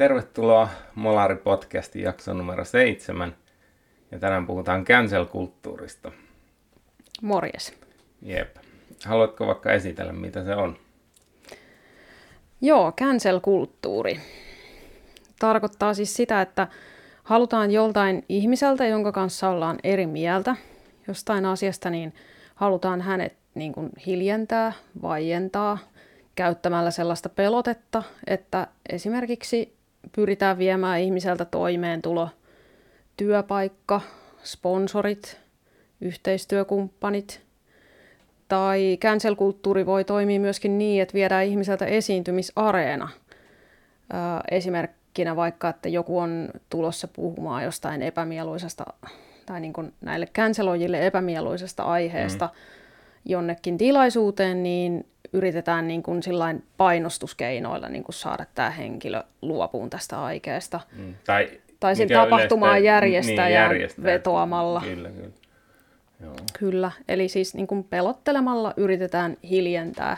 Tervetuloa Molari podcastin jakson numero seitsemän. Ja tänään puhutaan cancel-kulttuurista. Morjes. Jep. Haluatko vaikka esitellä, mitä se on? Joo, cancel-kulttuuri. Tarkoittaa siis sitä, että halutaan joltain ihmiseltä, jonka kanssa ollaan eri mieltä jostain asiasta, niin halutaan hänet niin kuin hiljentää, vaientaa, käyttämällä sellaista pelotetta, että esimerkiksi pyritään viemään ihmiseltä toimeentulo, työpaikka, sponsorit, yhteistyökumppanit. Tai cancel-kulttuuri voi toimia myöskin niin, että viedään ihmiseltä esiintymisareena. Esimerkkinä vaikka, että joku on tulossa puhumaan jostain epämieluisesta tai niin kuin näille canceloijille epämieluisesta aiheesta mm. jonnekin tilaisuuteen, niin yritetään niin kuin sillain painostuskeinoilla niin kuin saada tämä henkilö luopuun tästä aikeesta. Mm. Tai, tai sen tapahtumaan yleistä, järjestäjän niin, vetoamalla. Kyllä, kyllä. Joo. Kyllä, eli siis niin kuin pelottelemalla yritetään hiljentää.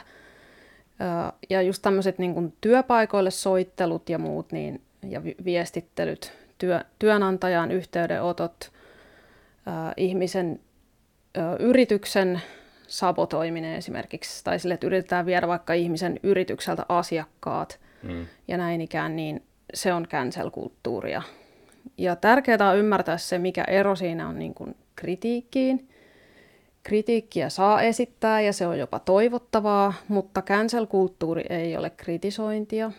Ja just tämmöiset niin kuin työpaikoille soittelut ja muut niin, ja viestittelyt, työ, työnantajan yhteydenotot, ihmisen yrityksen sabotoiminen esimerkiksi, tai sille, että yritetään viedä vaikka ihmisen yritykseltä asiakkaat mm. ja näin ikään, niin se on cancel-kulttuuria. Ja tärkeää on ymmärtää se, mikä ero siinä on niin kuin kritiikkiin. Kritiikkiä saa esittää ja se on jopa toivottavaa, mutta cancel-kulttuuri ei ole kritisointia,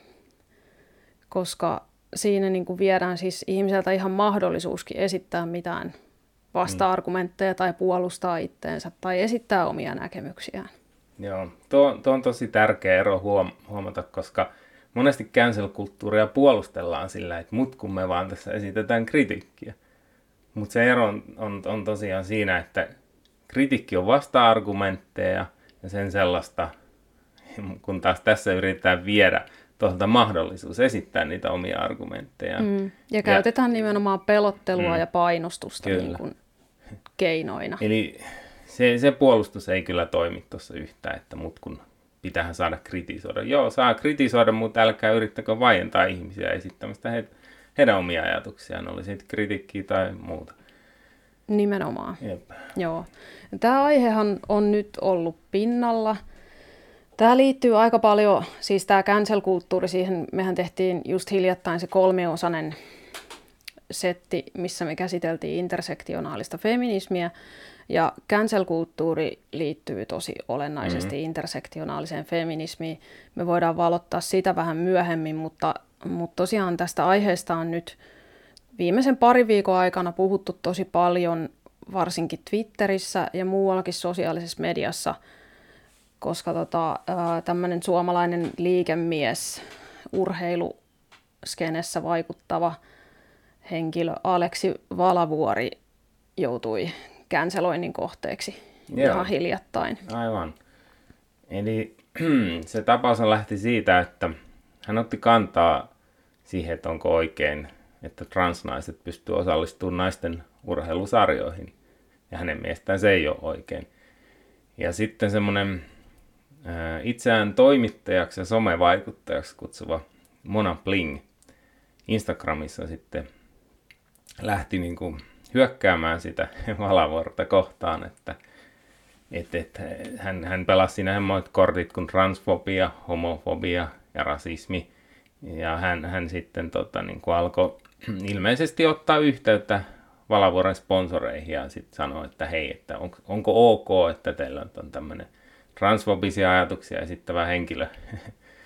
koska siinä niin kuin viedään siis ihmiseltä ihan mahdollisuuskin esittää mitään vasta-argumentteja tai puolustaa itteensä tai esittää omia näkemyksiään. Joo, tuo, tuo on tosi tärkeä ero huom- huomata, koska monesti cancel-kulttuuria puolustellaan sillä, että mut kun me vaan tässä esitetään kritiikkiä. Mutta se ero on, on, on tosiaan siinä, että kritiikki on vasta-argumentteja ja sen sellaista, kun taas tässä yritetään viedä tuolta mahdollisuus esittää niitä omia argumentteja. Mm. Ja, ja käytetään nimenomaan pelottelua mm, ja painostusta niin kuin keinoina. Eli se, se puolustus ei kyllä toimi tuossa yhtään, että mut kun pitää saada kritisoida. Joo, saa kritisoida, mutta älkää yrittäkö vaientaa ihmisiä esittämästä he, heidän omia ajatuksiaan, oli sitten kritiikkiä tai muuta. Nimenomaan. Jep. Joo. Tämä aihehan on nyt ollut pinnalla. Tämä liittyy aika paljon, siis tämä cancel-kulttuuri, siihen mehän tehtiin just hiljattain se kolmiosainen setti, missä me käsiteltiin intersektionaalista feminismiä. Ja cancel-kulttuuri liittyy tosi olennaisesti mm-hmm. intersektionaaliseen feminismiin. Me voidaan valottaa sitä vähän myöhemmin, mutta, mutta tosiaan tästä aiheesta on nyt viimeisen parin viikon aikana puhuttu tosi paljon, varsinkin Twitterissä ja muuallakin sosiaalisessa mediassa, koska tota, tämmöinen suomalainen liikemies, urheiluskenessä vaikuttava – henkilö Aleksi Valavuori joutui känseloinnin kohteeksi Joo. ihan hiljattain. Aivan. Eli se tapaus lähti siitä, että hän otti kantaa siihen, että onko oikein, että transnaiset pystyvät osallistumaan naisten urheilusarjoihin. Ja hänen mielestään se ei ole oikein. Ja sitten semmoinen itseään toimittajaksi ja somevaikuttajaksi kutsuva Mona Bling Instagramissa sitten lähti niin kuin hyökkäämään sitä valavuorta kohtaan, että et, et, hän, hän pelasi siinä hemmoit kortit kuin transfobia, homofobia ja rasismi. Ja hän, hän sitten tota, niin kuin alkoi ilmeisesti ottaa yhteyttä Valavuoren sponsoreihin ja sitten sanoi, että hei, että on, onko ok, että teillä on tämmöinen transfobisia ajatuksia esittävä henkilö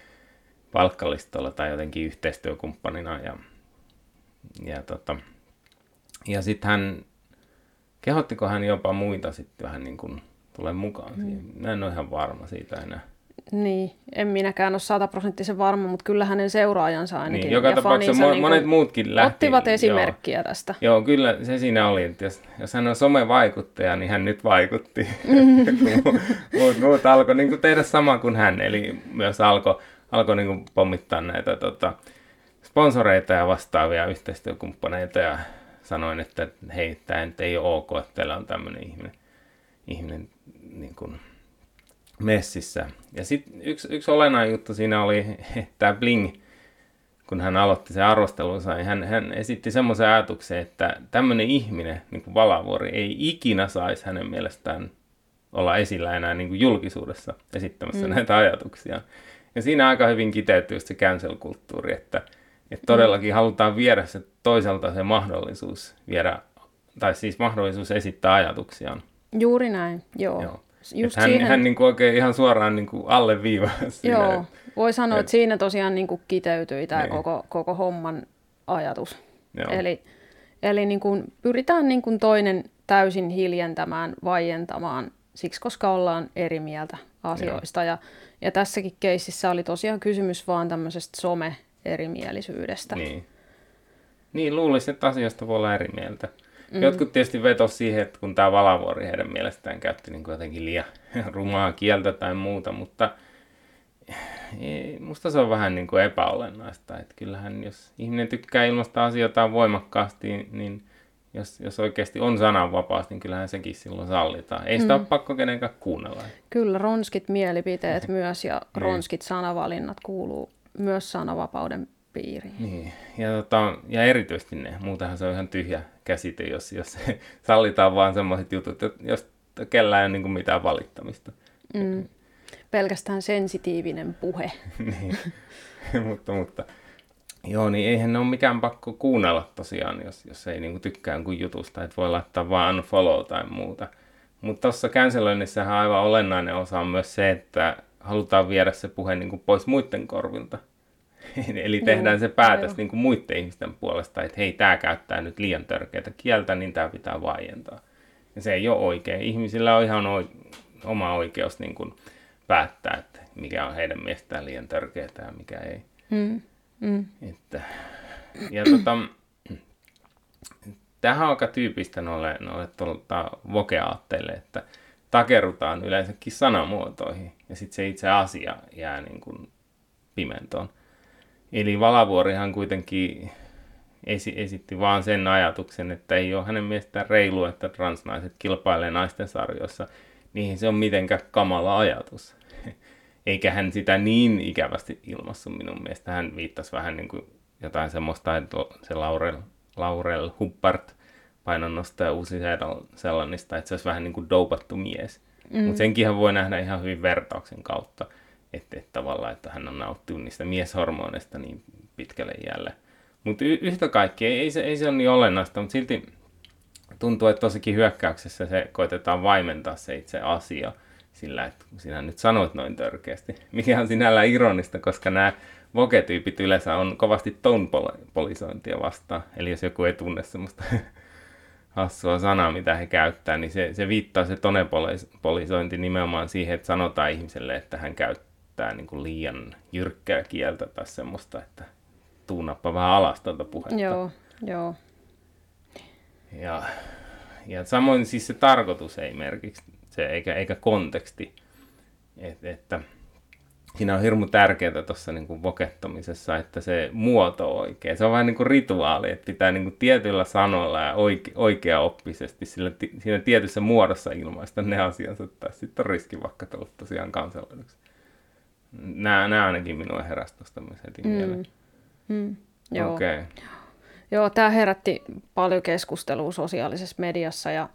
palkkalistolla tai jotenkin yhteistyökumppanina. Ja, ja tota, ja sitten hän, kehottiko hän jopa muita sitten vähän niin kuin tulee mukaan mm. siihen. Mä en ole ihan varma siitä enää. Niin, en minäkään ole sataprosenttisen varma, mutta kyllä hänen seuraajansa ainakin niin, joka ja tapauksessa mo- niin monet muutkin lähti. Ottivat esimerkkiä joo. tästä. Joo, kyllä se siinä oli, että jos, jos hän on somevaikuttaja, niin hän nyt vaikutti. muut, muut alkoi niin tehdä sama kuin hän, eli myös alkoi alko niin pommittaa näitä tota, sponsoreita ja vastaavia yhteistyökumppaneita ja sanoin, että hei, tämä nyt ei ole ok, että teillä on tämmöinen ihminen, ihminen niin kuin messissä. Ja sitten yksi, yksi olennainen juttu siinä oli, että Bling kun hän aloitti sen arvostelunsa, niin hän, hän esitti semmoisen ajatuksen, että tämmöinen ihminen, niin kuin Valavuori, ei ikinä saisi hänen mielestään olla esillä enää niin kuin julkisuudessa esittämässä mm. näitä ajatuksia. Ja siinä aika hyvin kiteytyy se cancel-kulttuuri, että, että todellakin mm. halutaan viedä se toiselta se mahdollisuus viedä, tai siis mahdollisuus esittää ajatuksiaan. Juuri näin, joo. joo. Just hän, siihen... hän niin kuin oikein ihan suoraan niin kuin alleviivaa siinä. Joo, voi sanoa, et... että siinä tosiaan niin kuin kiteytyi tämä niin. koko, koko homman ajatus. Joo. Eli, eli niin kuin pyritään niin kuin toinen täysin hiljentämään, vaientamaan, siksi koska ollaan eri mieltä asioista. Ja, ja tässäkin keississä oli tosiaan kysymys vaan tämmöisestä some-erimielisyydestä. Niin. Niin, luulisin, että asioista voi olla eri mieltä. Mm. Jotkut tietysti vetos siihen, että kun tämä Valavuori heidän mielestään käytti niin jotenkin liian rumaa kieltä tai muuta, mutta musta se on vähän niin kuin epäolennaista. Että kyllähän jos ihminen tykkää ilmaista asioita voimakkaasti, niin jos, jos oikeasti on sananvapaus, niin kyllähän sekin silloin sallitaan. Ei sitä mm. ole pakko kenenkään kuunnella. Kyllä, ronskit mielipiteet myös ja niin. ronskit sanavalinnat kuuluu myös sananvapauden piiriin. Niin, ja, tota, ja erityisesti ne. Muutenhan se on ihan tyhjä käsite, jos, jos sallitaan vaan sellaiset jutut, jos kellään ei ole niin kuin mitään valittamista. Mm. Pelkästään sensitiivinen puhe. niin, mutta, mutta joo, niin eihän ne ole mikään pakko kuunnella tosiaan, jos, jos ei niin kuin tykkää jonkun jutusta, että voi laittaa vaan unfollow tai muuta. Mutta tuossa canceloinnissahan aivan olennainen osa on myös se, että halutaan viedä se puhe niin kuin pois muiden korvilta. Eli tehdään se päätös niin kuin muiden ihmisten puolesta, että hei, tämä käyttää nyt liian törkeää kieltä, niin tämä pitää vaientaa. Ja se ei ole oikein. Ihmisillä on ihan o- oma oikeus niin kuin päättää, että mikä on heidän mielestään liian törkeää ja mikä ei. Mm. Mm. Että, ja tota, tähän on aika tyypistä noille, noille tuolta vokeaatteille, että takerutaan yleensäkin sanamuotoihin ja sitten se itse asia jää niin kuin pimentoon. Eli Valavuorihan kuitenkin esi- esitti vaan sen ajatuksen, että ei ole hänen mielestään reilu, että transnaiset kilpailee naisten sarjoissa. Niihin se on mitenkään kamala ajatus. Eikä hän sitä niin ikävästi ilmassu minun mielestä. Hän viittasi vähän niin kuin jotain semmoista, että se Laurel, Laurel Huppart painonnosta uusi sellaista, että se olisi vähän niin kuin doupattu mies. Mm. Mutta senkin voi nähdä ihan hyvin vertauksen kautta että, että tavallaan, että hän on nauttinut niistä mieshormoneista niin pitkälle iälle. Mutta y- yhtä kaikki, ei, ei, se, ei se ole niin olennaista, mutta silti tuntuu, että tosikin hyökkäyksessä se koitetaan vaimentaa se itse asia sillä, että sinä nyt sanoit noin törkeästi, mikä on sinällään ironista, koska nämä voketyypit yleensä on kovasti tonpolisointia vastaan. Eli jos joku ei tunne semmoista hassua sanaa, mitä he käyttää, niin se, se viittaa se tonepolisointi nimenomaan siihen, että sanotaan ihmiselle, että hän käyttää käyttää niin kuin liian jyrkkää kieltä tai semmoista, että tuunappa vähän alas tuota puhetta. Joo, joo. Ja, ja samoin siis se tarkoitus ei merkiksi, se, eikä, eikä konteksti. Et, että siinä on hirmu tärkeää tuossa niin vokettamisessa, että se muoto on oikea. Se on vähän niin kuin rituaali, että pitää niin kuin tietyillä sanoilla ja oike, oikeaoppisesti sillä, siinä tietyssä muodossa ilmaista ne asiansa, tai sitten on riski vaikka tulla tosiaan kansalliseksi. Nämä, nämä ainakin minua heräsi tuosta myös heti mm. mieleen. Mm. Joo. Okay. Joo, tämä herätti paljon keskustelua sosiaalisessa mediassa ja,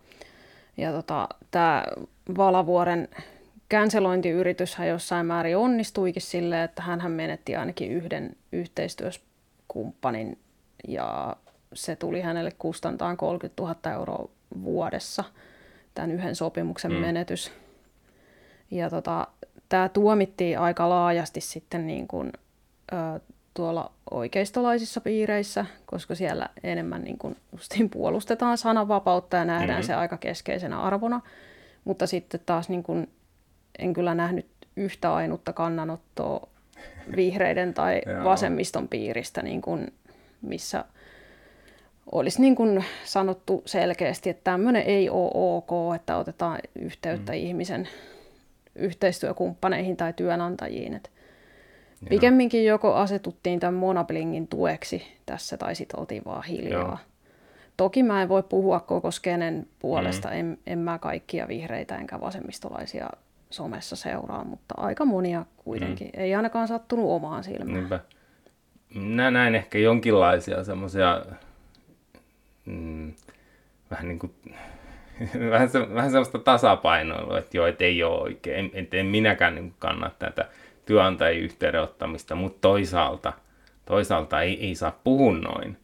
ja tota, tämä Valavuoren cancelointiyrityshän jossain määrin onnistuikin sille, että hän menetti ainakin yhden yhteistyökumppanin ja se tuli hänelle kustantaan 30 000 euroa vuodessa, tämän yhden sopimuksen mm. menetys. Ja tota, tämä tuomittiin aika laajasti sitten niin kuin, ö, tuolla oikeistolaisissa piireissä, koska siellä enemmän niin kuin justiin puolustetaan sananvapautta ja nähdään mm-hmm. se aika keskeisenä arvona. Mutta sitten taas niin kuin, en kyllä nähnyt yhtä ainutta kannanottoa vihreiden tai vasemmiston piiristä, niin kuin, missä olisi niin kuin sanottu selkeästi, että tämmöinen ei ole ok, että otetaan yhteyttä mm. ihmisen yhteistyökumppaneihin tai työnantajiin. Et pikemminkin joko asetuttiin tämän monablingin tueksi tässä tai sitten oltiin vaan hiljaa. Joo. Toki mä en voi puhua koko skenen puolesta, mm. en, en mä kaikkia vihreitä enkä vasemmistolaisia somessa seuraa, mutta aika monia kuitenkin. Mm. Ei ainakaan sattunut omaan silmään. Niinpä. minä näin ehkä jonkinlaisia semmoisia mm, vähän niin kuin vähän, se, vähän sellaista tasapainoilua, että joo, että ei ole oikein, että en minäkään niin kannata tätä työnantajien yhteydenottamista, mutta toisaalta, toisaalta ei, ei saa puhua noin.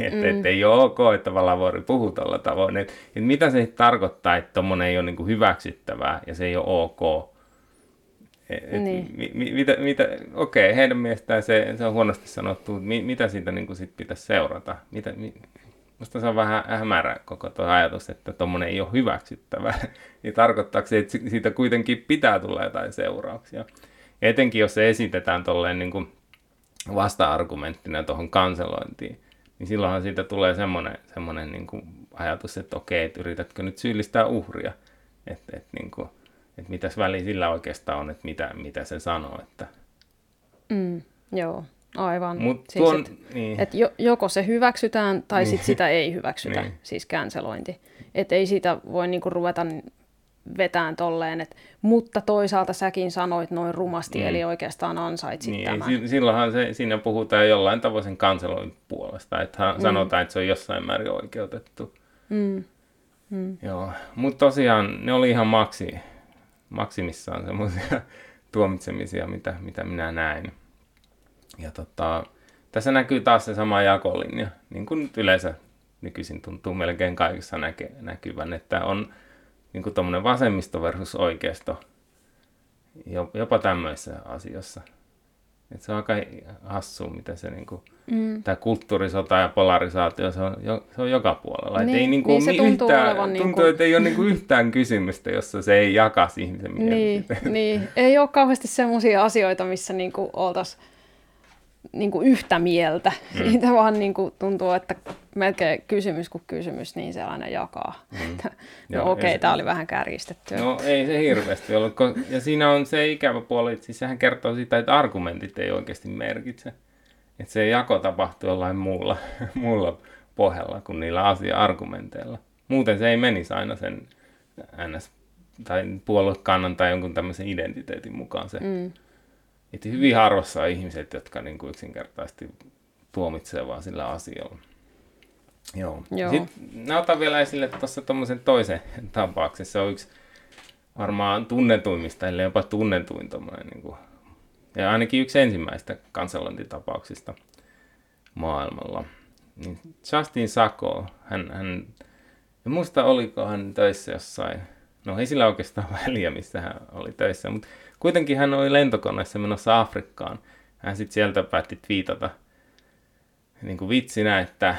Että mm. et ei ole ok, että Valavori puhuu tällä tavoin. Et, et mitä se tarkoittaa, että tuommoinen ei ole niin hyväksyttävää ja se ei ole ok. Et, niin. mi, mi, mitä, mitä, okei, okay, heidän mielestään se, se on huonosti sanottu, mutta mi, mitä siitä niin kuin sit pitäisi seurata? Mitä, mi, musta se on vähän hämärä koko tuo ajatus, että tuommoinen ei ole hyväksyttävää. niin tarkoittaako se, että siitä kuitenkin pitää tulla jotain seurauksia. Ja etenkin jos se esitetään tolleen niin kuin vasta-argumenttina tuohon kanselointiin, niin silloinhan siitä tulee semmoinen, semmoinen niin kuin ajatus, että okei, että yritätkö nyt syyllistää uhria, että, että, niin kuin, että mitäs väli sillä oikeastaan on, että mitä, mitä se sanoo. Että... Mm, joo, aivan. Mut siis tuon, et, niin. et joko se hyväksytään tai niin. sit sitä ei hyväksytä, niin. siis cancelointi. Että ei siitä voi niinku ruveta vetään tolleen, että mutta toisaalta säkin sanoit noin rumasti, mm. eli oikeastaan ansaitsit niin, tämän. Silloinhan se, siinä puhutaan jollain tavoin sen kanseloin puolesta, että mm. sanotaan, että se on jossain määrin oikeutettu. Mm. Mm. Joo, mutta tosiaan ne oli ihan maksi, maksimissaan semmoisia tuomitsemisia, mitä, mitä minä näin. Ja tota, tässä näkyy taas se sama jakolinja, niin kuin yleensä nykyisin tuntuu melkein kaikessa näke, näkyvän, että on niin kuin tuommoinen vasemmisto versus oikeisto jopa tämmöisessä asiassa. Et se on aika hassua, miten se niinku, mm. tämä kulttuurisota ja polarisaatio, se on, jo, se on joka puolella. Niin, ei niinku niin se tuntuu yhtään, olevan... Tuntuu, niinku... että ei ole niinku yhtään kysymystä, jossa se ei jakaisi ihmisen niin, niin, ei ole kauheasti sellaisia asioita, missä niinku oltaisiin niin kuin yhtä mieltä. Mm. Siitä vaan niin kuin tuntuu, että melkein kysymys kuin kysymys, niin se aina jakaa. Mm. no okei, okay, tämä oli vähän kärjistetty. No ei se hirveästi ollut. Ja siinä on se ikävä puoli, että siis sehän kertoo sitä, että argumentit ei oikeasti merkitse. Että se jako tapahtuu jollain muulla, muulla pohjalla kuin niillä asia-argumenteilla. Muuten se ei menisi aina sen ns. tai puoluekannan tai jonkun tämmöisen identiteetin mukaan se mm että hyvin harvassa on ihmiset, jotka niin kuin yksinkertaisesti tuomitsee vaan sillä asialla. Joo. Joo. Sitten mä otan vielä esille tuossa tuommoisen toisen tapauksen. Se on yksi varmaan tunnetuimmista, ellei jopa tunnetuin tommoinen, niin kuin, ja ainakin yksi ensimmäistä kanselointitapauksista maailmalla. Niin Justin Sako, hän, hän en muista oliko hän töissä jossain, no ei sillä oikeastaan väliä, missä hän oli töissä, mutta Kuitenkin hän oli lentokoneessa menossa Afrikkaan. Hän sitten sieltä päätti twiitata niin kuin vitsinä, että,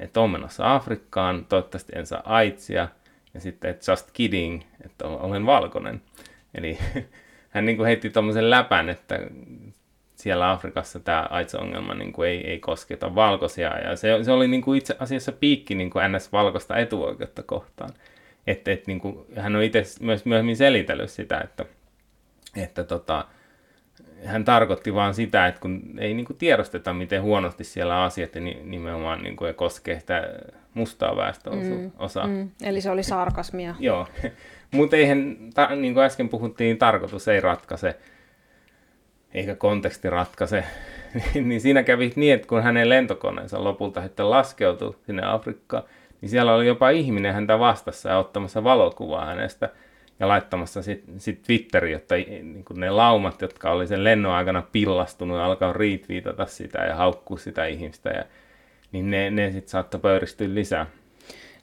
että on menossa Afrikkaan, toivottavasti en saa aitsia. Ja sitten, että just kidding, että olen valkoinen. Eli hän niin kuin heitti tuommoisen läpän, että siellä Afrikassa tämä AIDS-ongelma niin kuin ei, ei kosketa valkoisia. Ja se, se oli niin kuin itse asiassa piikki niin kuin NS-valkoista etuoikeutta kohtaan. Et, et, niin kuin, hän on itse myös myöhemmin selitellyt sitä, että että tota, hän tarkoitti vaan sitä, että kun ei niin kuin tiedosteta, miten huonosti siellä asiat ja nimenomaan niin kuin, koskee sitä mustaa väestöosaa. Mm, mm. Eli se oli sarkasmia. Joo, mutta eihän, ta, niin kuin äsken puhuttiin, tarkoitus ei ratkaise, eikä konteksti ratkaise. niin siinä kävi niin, että kun hänen lentokoneensa lopulta sitten laskeutui sinne Afrikkaan, niin siellä oli jopa ihminen häntä vastassa ja ottamassa valokuvaa hänestä – ja laittamassa sitten sit Twitteriin, jotta niin ne laumat, jotka oli sen lennon aikana pillastunut ja alkaa retweetata sitä ja haukkua sitä ihmistä, ja, niin ne, ne sitten saattoi pöyristyä lisää.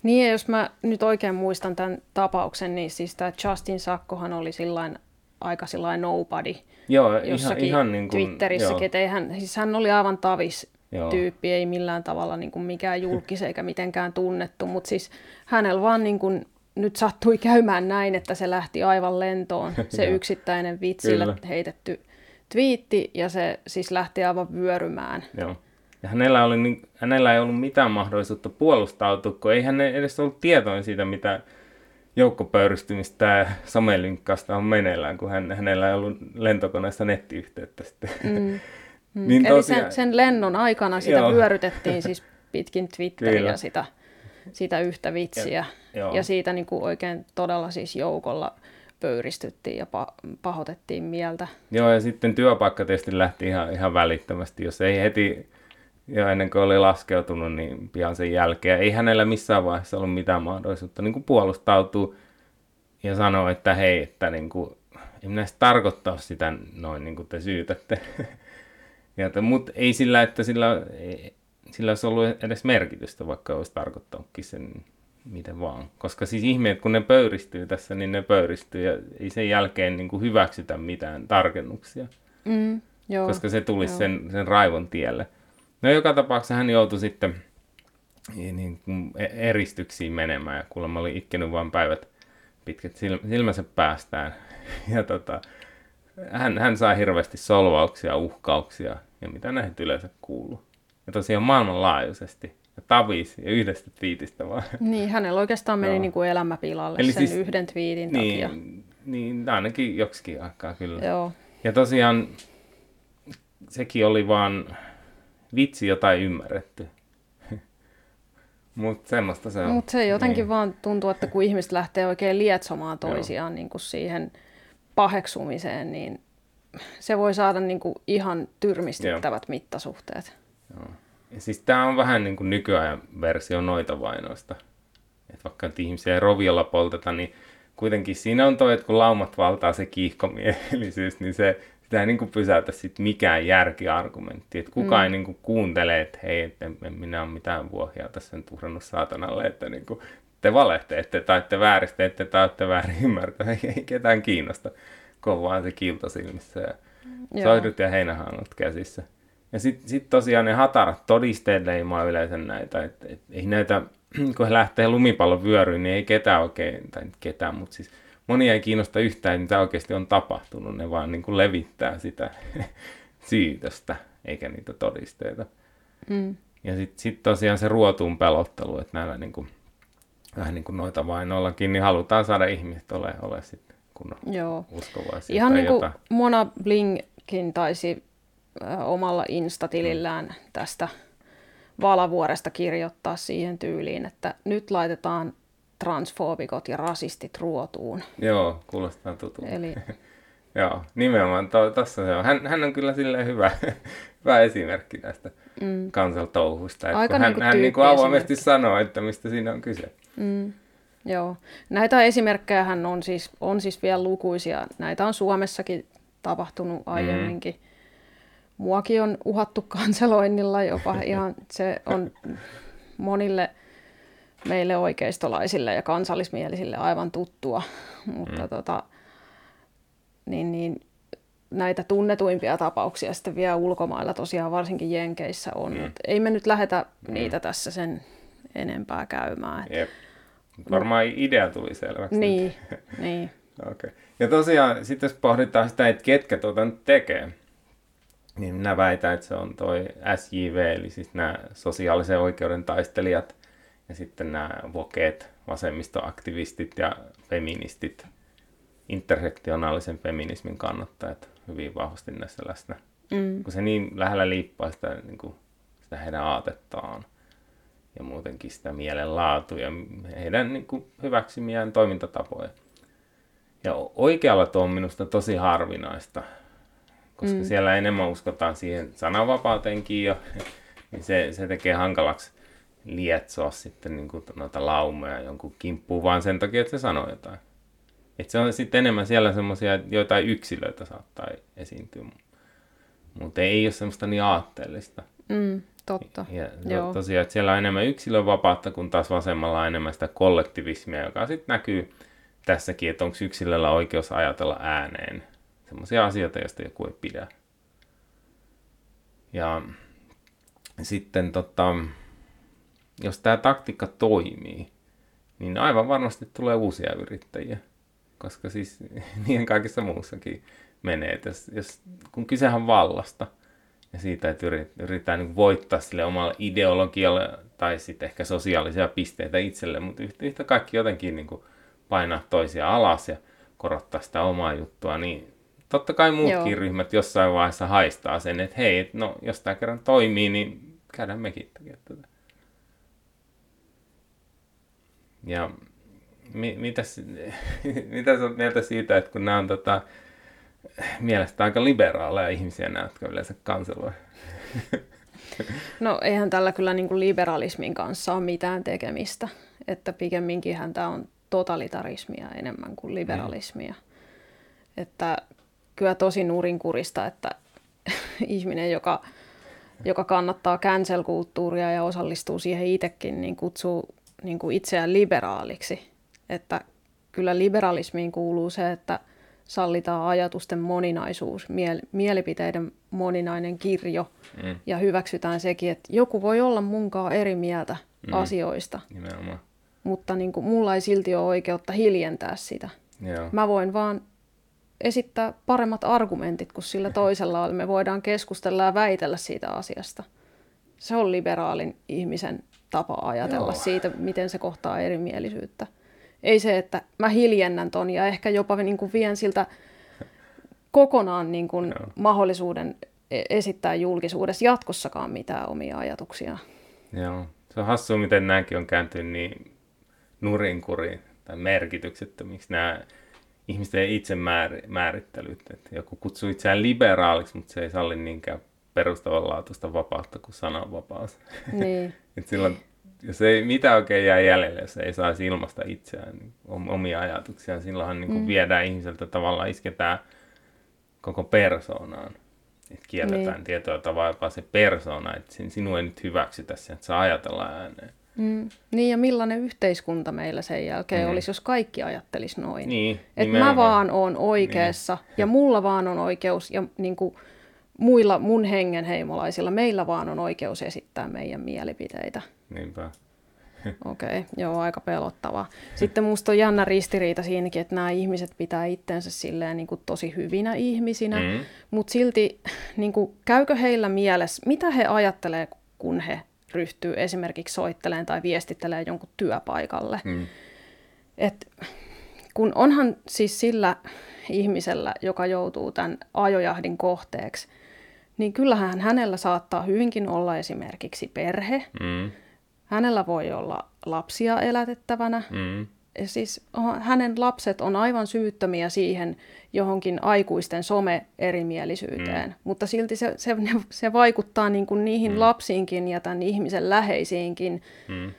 Niin, ja jos mä nyt oikein muistan tämän tapauksen, niin siis tämä Justin Sakkohan oli sillain aika sillain nobody. Joo, ihan, ihan niin kuin, Twitterissäkin, että hän, siis hän oli aivan tavis Joo. tyyppi, ei millään tavalla niin kuin mikään julkis eikä mitenkään tunnettu, mutta siis hänellä vaan niin kuin nyt sattui käymään näin, että se lähti aivan lentoon, se yksittäinen vitsillä Kyllä. heitetty twiitti, ja se siis lähti aivan vyörymään. Joo. Ja hänellä, oli, niin, hänellä ei ollut mitään mahdollisuutta puolustautua, kun ei hän edes ollut tietoinen siitä, mitä joukkopöyristymistä ja somelinkkausta on meneillään, kun hän, hänellä ei ollut lentokoneessa nettiyhteyttä sitten. Mm. Mm. niin Eli tosiaan... sen, sen lennon aikana sitä Joo. vyörytettiin siis pitkin Twitteriä sitä sitä yhtä vitsiä. Ja, ja siitä niin kuin oikein todella siis joukolla pöyristyttiin ja pahotettiin mieltä. Joo, ja sitten työpaikka tietysti lähti ihan, ihan välittömästi, jos ei heti jo ennen kuin oli laskeutunut, niin pian sen jälkeen. Ei hänellä missään vaiheessa ollut mitään mahdollisuutta niin kuin puolustautua ja sanoa, että hei, että niin kuin, ei minä tarkoittaa sitä noin, niin kuin te syytätte. ja, mutta ei sillä, että sillä, ei, sillä olisi ollut edes merkitystä, vaikka olisi tarkoittanutkin sen miten vaan. Koska siis ihme, että kun ne pöyristyy tässä, niin ne pöyristyy ja ei sen jälkeen niin kuin hyväksytä mitään tarkennuksia. Mm, joo, koska se tulisi sen, sen raivon tielle. No joka tapauksessa hän joutui sitten niin kuin e- eristyksiin menemään ja kuulemma oli itkenyt vain päivät pitkät silmänsä päästään. Ja tota, hän, hän sai hirveästi solvauksia, uhkauksia ja mitä näihin yleensä kuuluu. Ja tosiaan maailmanlaajuisesti ja tavisi ja yhdestä twiitistä vaan. Niin, hänellä oikeastaan meni niin kuin elämä pilalle Eli sen siis, yhden twiitin niin, takia. Niin, ainakin joksikin aikaa kyllä. Joo. Ja tosiaan sekin oli vaan vitsi, jota ei ymmärretty. Mutta semmoista se on. Mutta se jotenkin niin. vaan tuntuu, että kun ihmiset lähtee oikein lietsomaan toisiaan niin kuin siihen paheksumiseen, niin se voi saada niin kuin ihan tyrmistyttävät Joo. mittasuhteet. Joo. Ja siis tämä on vähän niin kuin nykyajan versio noita vainoista. Että vaikka nyt ihmisiä roviolla polteta, niin kuitenkin siinä on toi, että kun laumat valtaa se kiihkomielisyys, niin se, sitä ei niin kuin pysäytä sit mikään järkiargumentti. Että kukaan mm. ei niin kuin kuuntele, että hei, et en, minä ole mitään vuohia tässä nyt uhrannut saatanalle, että niin kuin, te valehteette tai te vääristeette tai olette väärin ymmärtää, ei, ei ketään kiinnosta, kun vaan se kilto silmissä ja soidut ja heinähaanut käsissä. Ja sitten sit tosiaan ne hatarat todisteet leimaa yleensä näitä, että et, ei näitä, kun he lähtee lumipallon vyöryyn, niin ei ketään oikein, tai ketään, mutta siis monia ei kiinnosta yhtään, mitä oikeasti on tapahtunut, ne vaan niin kuin levittää sitä syytöstä, eikä niitä todisteita. Mm. Ja sitten sit tosiaan se ruotuun pelottelu, että näillä niin kuin, vähän niin kuin noita vainoillakin, niin halutaan saada ihmiset ole, ole sitten kun Joo. uskovaisia. Ihan niin kuin Mona Blingkin taisi omalla instatilillään tästä Valavuoresta kirjoittaa siihen tyyliin, että nyt laitetaan transfoobikot ja rasistit ruotuun. Joo, kuulostaa tutulta. Eli... Joo, nimenomaan to, tossa se on. Hän, hän on kyllä silleen hyvä, hyvä esimerkki tästä mm. kansaltouhusta. Aika hän, niin hän niin kuin avoimesti sanoo, että mistä siinä on kyse. Mm. Joo. Näitä esimerkkejä on siis, on siis vielä lukuisia. Näitä on Suomessakin tapahtunut aiemminkin. Mm muakin on uhattu kanseloinnilla jopa ihan, se on monille meille oikeistolaisille ja kansallismielisille aivan tuttua, mutta mm. tota, niin, niin, näitä tunnetuimpia tapauksia sitten vielä ulkomailla tosiaan varsinkin Jenkeissä on, mm. ei me nyt lähetä mm. niitä tässä sen enempää käymään. Jep. Varmaan no. idea tuli selväksi. Niin, niin. okay. Ja tosiaan sitten jos pohditaan sitä, että ketkä tuota nyt tekee, niin minä väitän, että se on toi SJV, eli siis nämä sosiaalisen oikeuden taistelijat ja sitten nämä vokeet, vasemmistoaktivistit ja feministit, intersektionaalisen feminismin kannattajat hyvin vahvasti näissä läsnä. Mm. Kun se niin lähellä liippaa sitä, niin kuin, sitä heidän aatettaan ja muutenkin sitä mielenlaatuja ja heidän niin kuin, hyväksymiään toimintatapoja. Ja oikealla tuo on minusta tosi harvinaista koska mm. siellä enemmän uskotaan siihen sananvapauteenkin jo, niin se, se tekee hankalaksi lietsoa sitten niin kuin noita laumoja jonkun kimppuun vaan sen takia, että se sanoo jotain. Että se on sitten enemmän siellä semmoisia joitain yksilöitä saattaa esiintyä, mutta ei ole semmoista niin aatteellista. Mm, totta. Ja Joo. tosiaan, että siellä on enemmän yksilövapautta, kun taas vasemmalla on enemmän sitä kollektivismia, joka sitten näkyy tässäkin, että onko yksilöllä oikeus ajatella ääneen semmoisia asioita, joista joku ei pidä. Ja sitten tota, jos tämä taktiikka toimii, niin aivan varmasti tulee uusia yrittäjiä. Koska siis niin kaikissa muussakin menee. Että jos, jos, kun kysehän vallasta ja siitä, että yritetään niin voittaa sille omalle ideologialle tai sitten ehkä sosiaalisia pisteitä itselle, mutta yhtä, yhtä kaikki jotenkin niin kuin painaa toisia alas ja korottaa sitä omaa juttua, niin totta kai muutkin Joo. ryhmät jossain vaiheessa haistaa sen, että hei, no jos tämä kerran toimii, niin käydään mekin tekemään tätä. Ja mi, mitäs, mitä sä oot mieltä siitä, että kun nämä on tota, mielestä aika liberaaleja ihmisiä, nämä, jotka yleensä kanseloi? No eihän tällä kyllä niin kuin liberalismin kanssa ole mitään tekemistä, että pikemminkin tämä on totalitarismia enemmän kuin liberalismia. Mm. Että kyllä tosi nurinkurista, että ihminen, joka, joka kannattaa cancel-kulttuuria ja osallistuu siihen itsekin, niin kutsuu niin kuin itseään liberaaliksi. Että kyllä liberalismiin kuuluu se, että sallitaan ajatusten moninaisuus, miel- mielipiteiden moninainen kirjo mm. ja hyväksytään sekin, että joku voi olla munkaan eri mieltä mm. asioista. Nimenomaan. Mutta niin kuin, mulla ei silti ole oikeutta hiljentää sitä. Joo. Mä voin vaan esittää paremmat argumentit kuin sillä toisella Me voidaan keskustella ja väitellä siitä asiasta. Se on liberaalin ihmisen tapa ajatella Joo. siitä, miten se kohtaa erimielisyyttä. Ei se, että mä hiljennän ton ja ehkä jopa niin kuin vien siltä kokonaan niin kuin mahdollisuuden e- esittää julkisuudessa jatkossakaan mitään omia ajatuksia. Joo, se on hassua, miten nämäkin on kääntynyt niin nurinkuriin tai merkityksettömiksi nämä ihmisten itse määrittelyt. Että joku kutsuu itseään liberaaliksi, mutta se ei salli niinkään perustavanlaatuista vapautta kuin sananvapaus. Niin. Et silloin, jos ei mitä oikein jää jäljelle, jos ei saisi ilmasta itseään, niin omia ajatuksia, silloinhan niin kuin mm. viedään ihmiseltä tavallaan, isketään koko persoonaan. Että kielletään niin. tietoa tavalla jopa se persona, että sinua ei nyt hyväksytä sen, että saa ajatella ääneen. Mm. Niin ja millainen yhteiskunta meillä sen jälkeen mm. olisi, jos kaikki ajattelisi noin. Niin, että mä vaan oon oikeassa niin. ja mulla vaan on oikeus ja niin kuin, muilla mun hengenheimolaisilla, meillä vaan on oikeus esittää meidän mielipiteitä. Niinpä. Okei, okay, joo, aika pelottavaa. Sitten musta on jännä ristiriita siinäkin, että nämä ihmiset pitää itsensä silleen niin kuin tosi hyvinä ihmisinä, mm. mutta silti niin kuin, käykö heillä mielessä, mitä he ajattelee, kun he ryhtyy esimerkiksi soittelemaan tai viestittelee jonkun työpaikalle. Mm. Et, kun onhan siis sillä ihmisellä, joka joutuu tämän ajojahdin kohteeksi, niin kyllähän hänellä saattaa hyvinkin olla esimerkiksi perhe. Mm. Hänellä voi olla lapsia elätettävänä. Mm. Siis hänen lapset on aivan syyttömiä siihen johonkin aikuisten some-erimielisyyteen, mm. mutta silti se, se, se vaikuttaa niin kuin niihin mm. lapsiinkin ja tämän ihmisen läheisiinkin mm.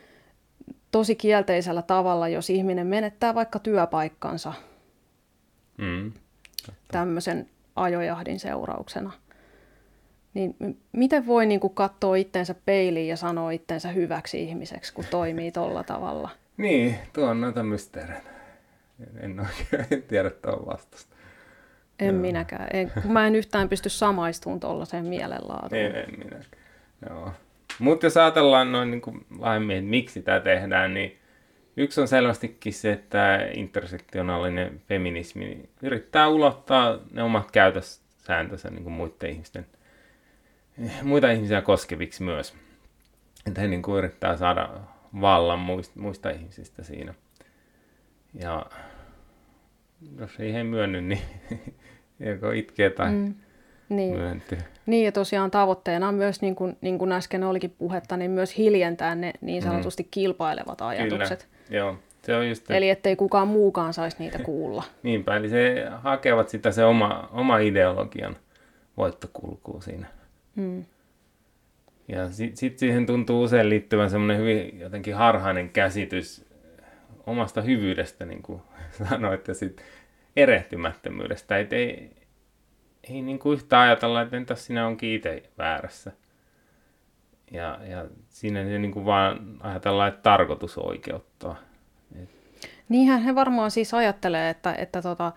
tosi kielteisellä tavalla, jos ihminen menettää vaikka työpaikkansa mm. tämmöisen ajojahdin seurauksena. Niin miten voi niin kuin katsoa itsensä peiliin ja sanoa itsensä hyväksi ihmiseksi, kun toimii tuolla tavalla? Niin, tuo on noita mysteereitä. En oikein tiedä tuon vastausta. En Joo. minäkään. En, kun mä en yhtään pysty samaistumaan tuollaiseen mielenlaatuun. En, en minäkään. Joo. Mutta jos ajatellaan noin niin kuin laajemmin, että miksi tämä tehdään, niin yksi on selvästikin se, että intersektionaalinen feminismi yrittää ulottaa ne omat käytössääntönsä niin kuin muiden ihmisten – muita ihmisiä koskeviksi myös. Että he niin kuin yrittää saada vallan muista, muista ihmisistä siinä. Ja jos ei he myönny, niin joko itkee tai mm, niin. myöntyy. Niin ja tosiaan tavoitteena on myös, niin kuin, niin kuin äsken olikin puhetta, niin myös hiljentää ne niin mm. sanotusti mm. kilpailevat ajatukset. Kyllä, joo. Se on just, Eli ettei kukaan muukaan saisi niitä kuulla. Niinpä, eli se hakevat sitä se oma, oma ideologian voittokulkua siinä. Mm. Ja sitten sit siihen tuntuu usein liittyvän semmoinen hyvin jotenkin harhainen käsitys omasta hyvyydestä, niin kuin sanoit, ja sitten erehtymättömyydestä. Et ei, ei niin kuin yhtä ajatella, että entäs sinä onkin itse väärässä. Ja, ja siinä se niin kuin vaan ajatellaan, että tarkoitus oikeuttaa. Et... Niinhän he varmaan siis ajattelee, että, että, tota,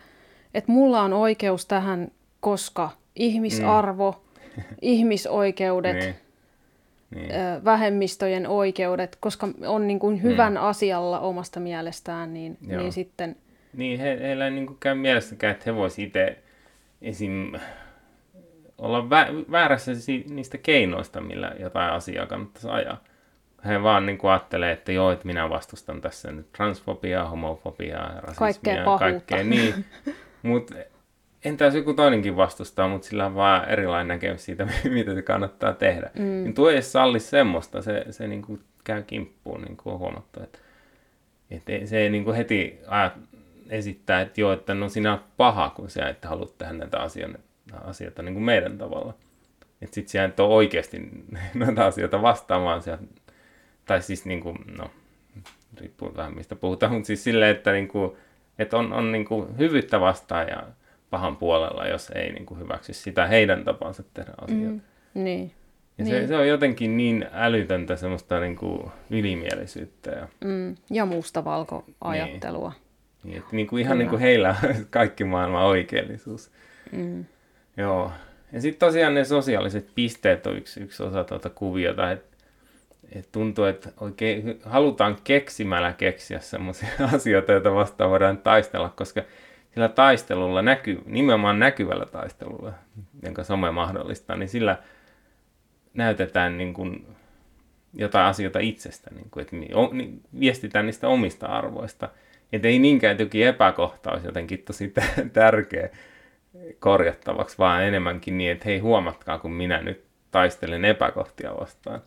että mulla on oikeus tähän, koska ihmisarvo, mm ihmisoikeudet, niin. Niin. vähemmistöjen oikeudet, koska on niin kuin hyvän mm. asialla omasta mielestään, niin, niin sitten... Niin, he, heillä ei niin kuin käy mielessäkään, että he voisivat itse esim. olla vä- väärässä niistä keinoista, millä jotain asiaa kannattaisi ajaa. He vaan niin kuin ajattelee, että joo, että minä vastustan tässä nyt transfobiaa, homofobiaa, rasismia, kaikkea, kaikkea niin. Mutta entä jos joku toinenkin vastustaa, mutta sillä on vaan erilainen näkemys siitä, mitä se kannattaa tehdä. Mm. Niin tuo ei salli semmoista, se, se niin kuin käy kimppuun, niin kuin on huomattu. Että... että se ei niin kuin heti ajat, esittää, että joo, että no sinä olet paha, kun sinä et halua tehdä näitä asioita, asioita niin kuin meidän tavalla. Että sit sinä et ole oikeasti noita asioita vastaamaan sieltä, tai siis niin kuin, no, riippuu vähän mistä puhutaan, mutta siis silleen, että, niin kuin, että on, on niin kuin hyvyyttä vastaan ja pahan puolella, jos ei niin kuin hyväksy sitä heidän tapansa tehdä asioita. Mm, niin. Ja niin. se, se on jotenkin niin älytöntä semmoista niin kuin ylimielisyyttä. Ja, Mm, ja mustavalko-ajattelua. niin, että niin kuin ihan Kyllä. niin kuin heillä on kaikki maailman oikeellisuus. Mm. Joo. Ja sitten tosiaan ne sosiaaliset pisteet on yksi, yksi osa tuota kuviota, että et tuntuu, että oikein halutaan keksimällä keksiä semmoisia asioita, joita vastaan voidaan taistella, koska sillä taistelulla, näky, nimenomaan näkyvällä taistelulla, jonka some mahdollistaa, niin sillä näytetään niin kuin jotain asioita itsestä, niin kuin, että o, niin viestitään niistä omista arvoista. Että ei niinkään, jokin epäkohta olisi jotenkin tosi tärkeä korjattavaksi, vaan enemmänkin niin, että hei huomatkaa, kun minä nyt taistelen epäkohtia vastaan.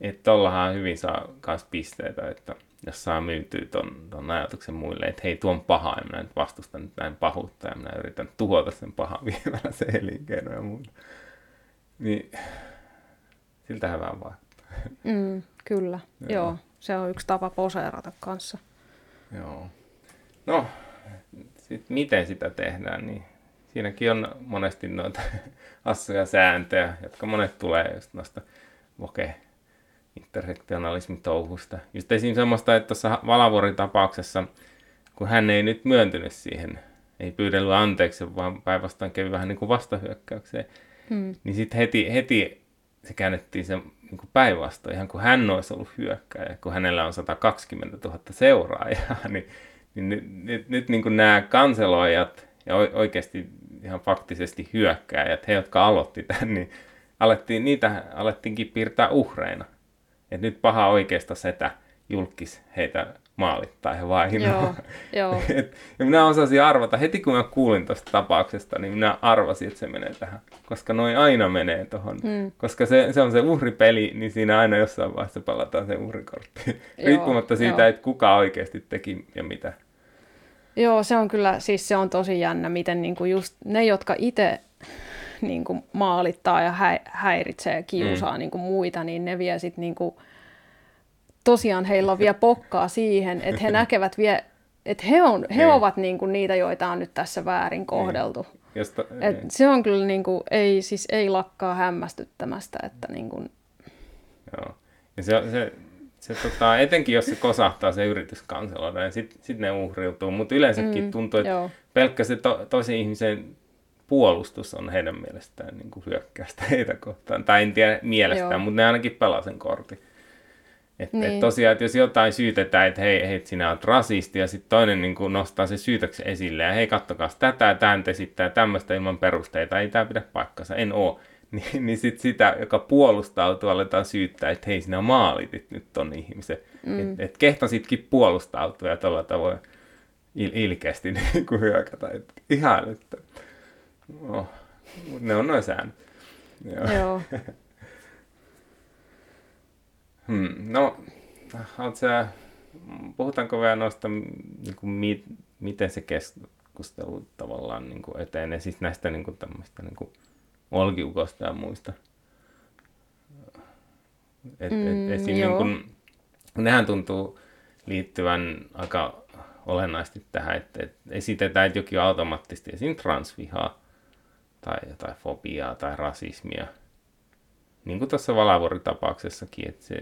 Että tollahan hyvin saa myös pisteitä, että jos saa myytyä ton, ton ajatuksen muille, että hei tuo on paha ja minä nyt vastustan nyt näin pahuutta ja minä yritän tuhota sen pahan viemällä se elinkeino ja muuta. Niin siltähän vähän vaan. Mm, kyllä, Joo. joo. joo. Se on yksi tapa poseerata kanssa. Joo. No, sit miten sitä tehdään, niin siinäkin on monesti noita hassuja sääntöjä, jotka monet tulee just noista voke intersektionalismitouhusta. Just esim. semmoista, että tuossa Valavuorin tapauksessa, kun hän ei nyt myöntynyt siihen, ei pyydellyt anteeksi, vaan päinvastoin kävi vähän niin kuin vastahyökkäykseen, Mm. niin sitten heti, heti se käännettiin se niin kuin päinvastoin, ihan kuin hän olisi ollut hyökkäjä, kun hänellä on 120 000 seuraajaa, niin, niin nyt, nyt, nyt niin kuin nämä kanseloijat ja oikeasti ihan faktisesti hyökkääjät, he jotka aloitti tämän, niin alettiin, niitä alettiinkin piirtää uhreina. Että nyt paha oikeasta setä julkis heitä maalittaa ja vainoa. Joo, joo. Et, ja minä osasin arvata, heti kun mä kuulin tuosta tapauksesta, niin minä arvasin, että se menee tähän. Koska noin aina menee tuohon. Mm. Koska se, se on se uhripeli, niin siinä aina jossain vaiheessa palataan se uhrikortti. Riippumatta siitä, että kuka oikeasti teki ja mitä. Joo, se on kyllä, siis se on tosi jännä, miten niinku just ne, jotka itse niinku maalittaa ja hä- häiritsee ja kiusaa mm. niinku muita, niin ne vie sit niinku, tosiaan heillä on vielä pokkaa siihen, että he näkevät vie, että he, on, he Niin. ovat niinku niitä, joita on nyt tässä väärin kohdeltu. Josta, Et se on kyllä niinku, ei, siis ei lakkaa hämmästyttämästä, että niinku, Joo. Ja se, se, se tota, etenkin jos se kosahtaa se yritys kanseloida, niin sitten sit ne uhriutuu. Mutta yleensäkin mm, tuntuu, että pelkkä se to, toisen ihmisen puolustus on heidän mielestään niin kuin hyökkäystä heitä kohtaan. Tai en tiedä mielestään, Joo. mutta ne ainakin pelaa sen kortin. Että niin. et tosiaan, että jos jotain syytetään, että hei, hei sinä olet rasisti, ja sitten toinen niin kuin nostaa se syytöksen esille, ja hei, kattokaa tätä, ja tämä nyt esittää tämmöistä ilman perusteita, ei tämä pidä paikkansa, en oo. Niin, niin sitten sitä, joka puolustautuu, aletaan syyttää, että hei, sinä maalitit nyt ton ihmisen. Mm. Että et kehtasitkin puolustautua ja tuolla tavoin il- ilkeästi niin kuin hyökätä. Et ihan, että no, mut ne on noin säännöt. Joo. joo. Hmm. No, sä, puhutaanko vielä noista, niin kuin, mi, miten se keskustelu tavallaan niin kuin etenee, siis näistä niin kuin, tämmöistä niin kuin, olkiukosta ja muista. Et, Mm, et, esim, niin kun, nehän tuntuu liittyvän aika olennaisesti tähän, että, että esitetään että jokin automaattisesti esim. transvihaa tai jotain fobiaa tai rasismia. Niin kuin tuossa Valavuori-tapauksessakin, että se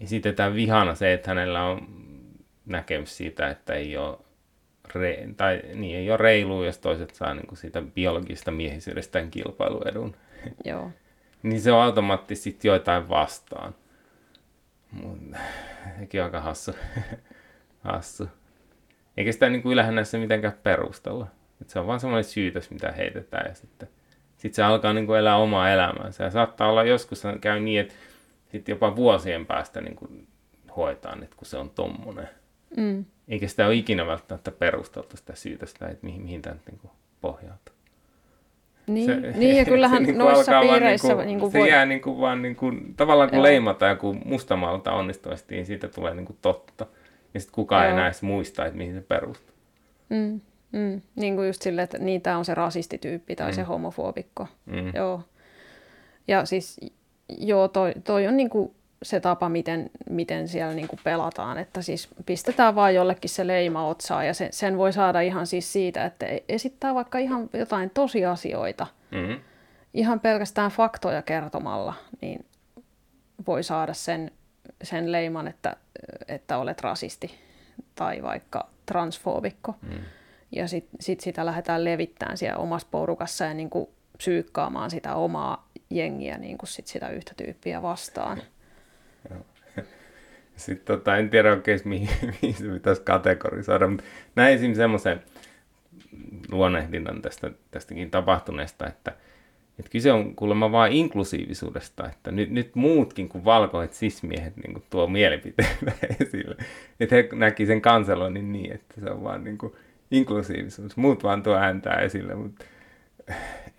esitetään vihana se, että hänellä on näkemys siitä, että ei ole, re, tai, niin, ei ole reilua, jos toiset saa niin kuin siitä biologista miehisyydestään kilpailuedun. joo. Niin se on automaattisesti joitain vastaan. Mut, sekin on aika hassu. hassu. Eikä sitä niin kuin ylähän näissä mitenkään perustella. Et se on vaan semmoinen syytös, mitä heitetään ja sitten sit se alkaa niin kuin elää omaa elämäänsä. Ja saattaa olla joskus käy niin, että sitten jopa vuosien päästä niin kuin hoitaan, että kun se on tommonen. Mm. Eikä sitä ole ikinä välttämättä perusteltu sitä syytöstä, että mihin, mihin tämä niin kuin pohjautuu. Niin, Se- niin ja kyllähän se niinku noissa alkaa vaan piireissä niinku, niinku se voi... jää niinku vaan niinku, tavallaan kun Joo. leimataan joku mustamalta onnistuisesti, niin siitä tulee niinku totta. ja sitten kukaan Joo. ei enää muista, että mihin se perustuu. Mm, mm. Niin kuin just silleen, että niin tämä on se rasistityyppi tai mm. se homofobikko. Mm. Joo. Ja siis joo, toi, toi on niin kuin se tapa, miten, miten siellä niin kuin pelataan. Että siis pistetään vaan jollekin se leima otsaa ja se, sen voi saada ihan siis siitä, että esittää vaikka ihan jotain tosiasioita. Mm-hmm. Ihan pelkästään faktoja kertomalla, niin voi saada sen, sen leiman, että, että olet rasisti tai vaikka transfoobikko. Mm. Ja sitten sit sitä lähdetään levittämään siellä omassa porukassa ja niin kuin psyykkaamaan sitä omaa jengiä niin kuin sit sitä yhtä tyyppiä vastaan. Sitten tota, en tiedä oikein, mihin, mihin se pitäisi kategorisoida, mutta näin esimerkiksi semmoisen luonnehdinnan tästä, tästäkin tapahtuneesta, että, että kyse on kuulemma vain inklusiivisuudesta, että nyt, nyt muutkin kuin valkoiset sismiehet niin kuin tuo mielipiteitä esille. Että he näki sen kanseloinnin niin, että se on vaan niin kuin inklusiivisuus. Muut vaan tuo ääntää esille, mutta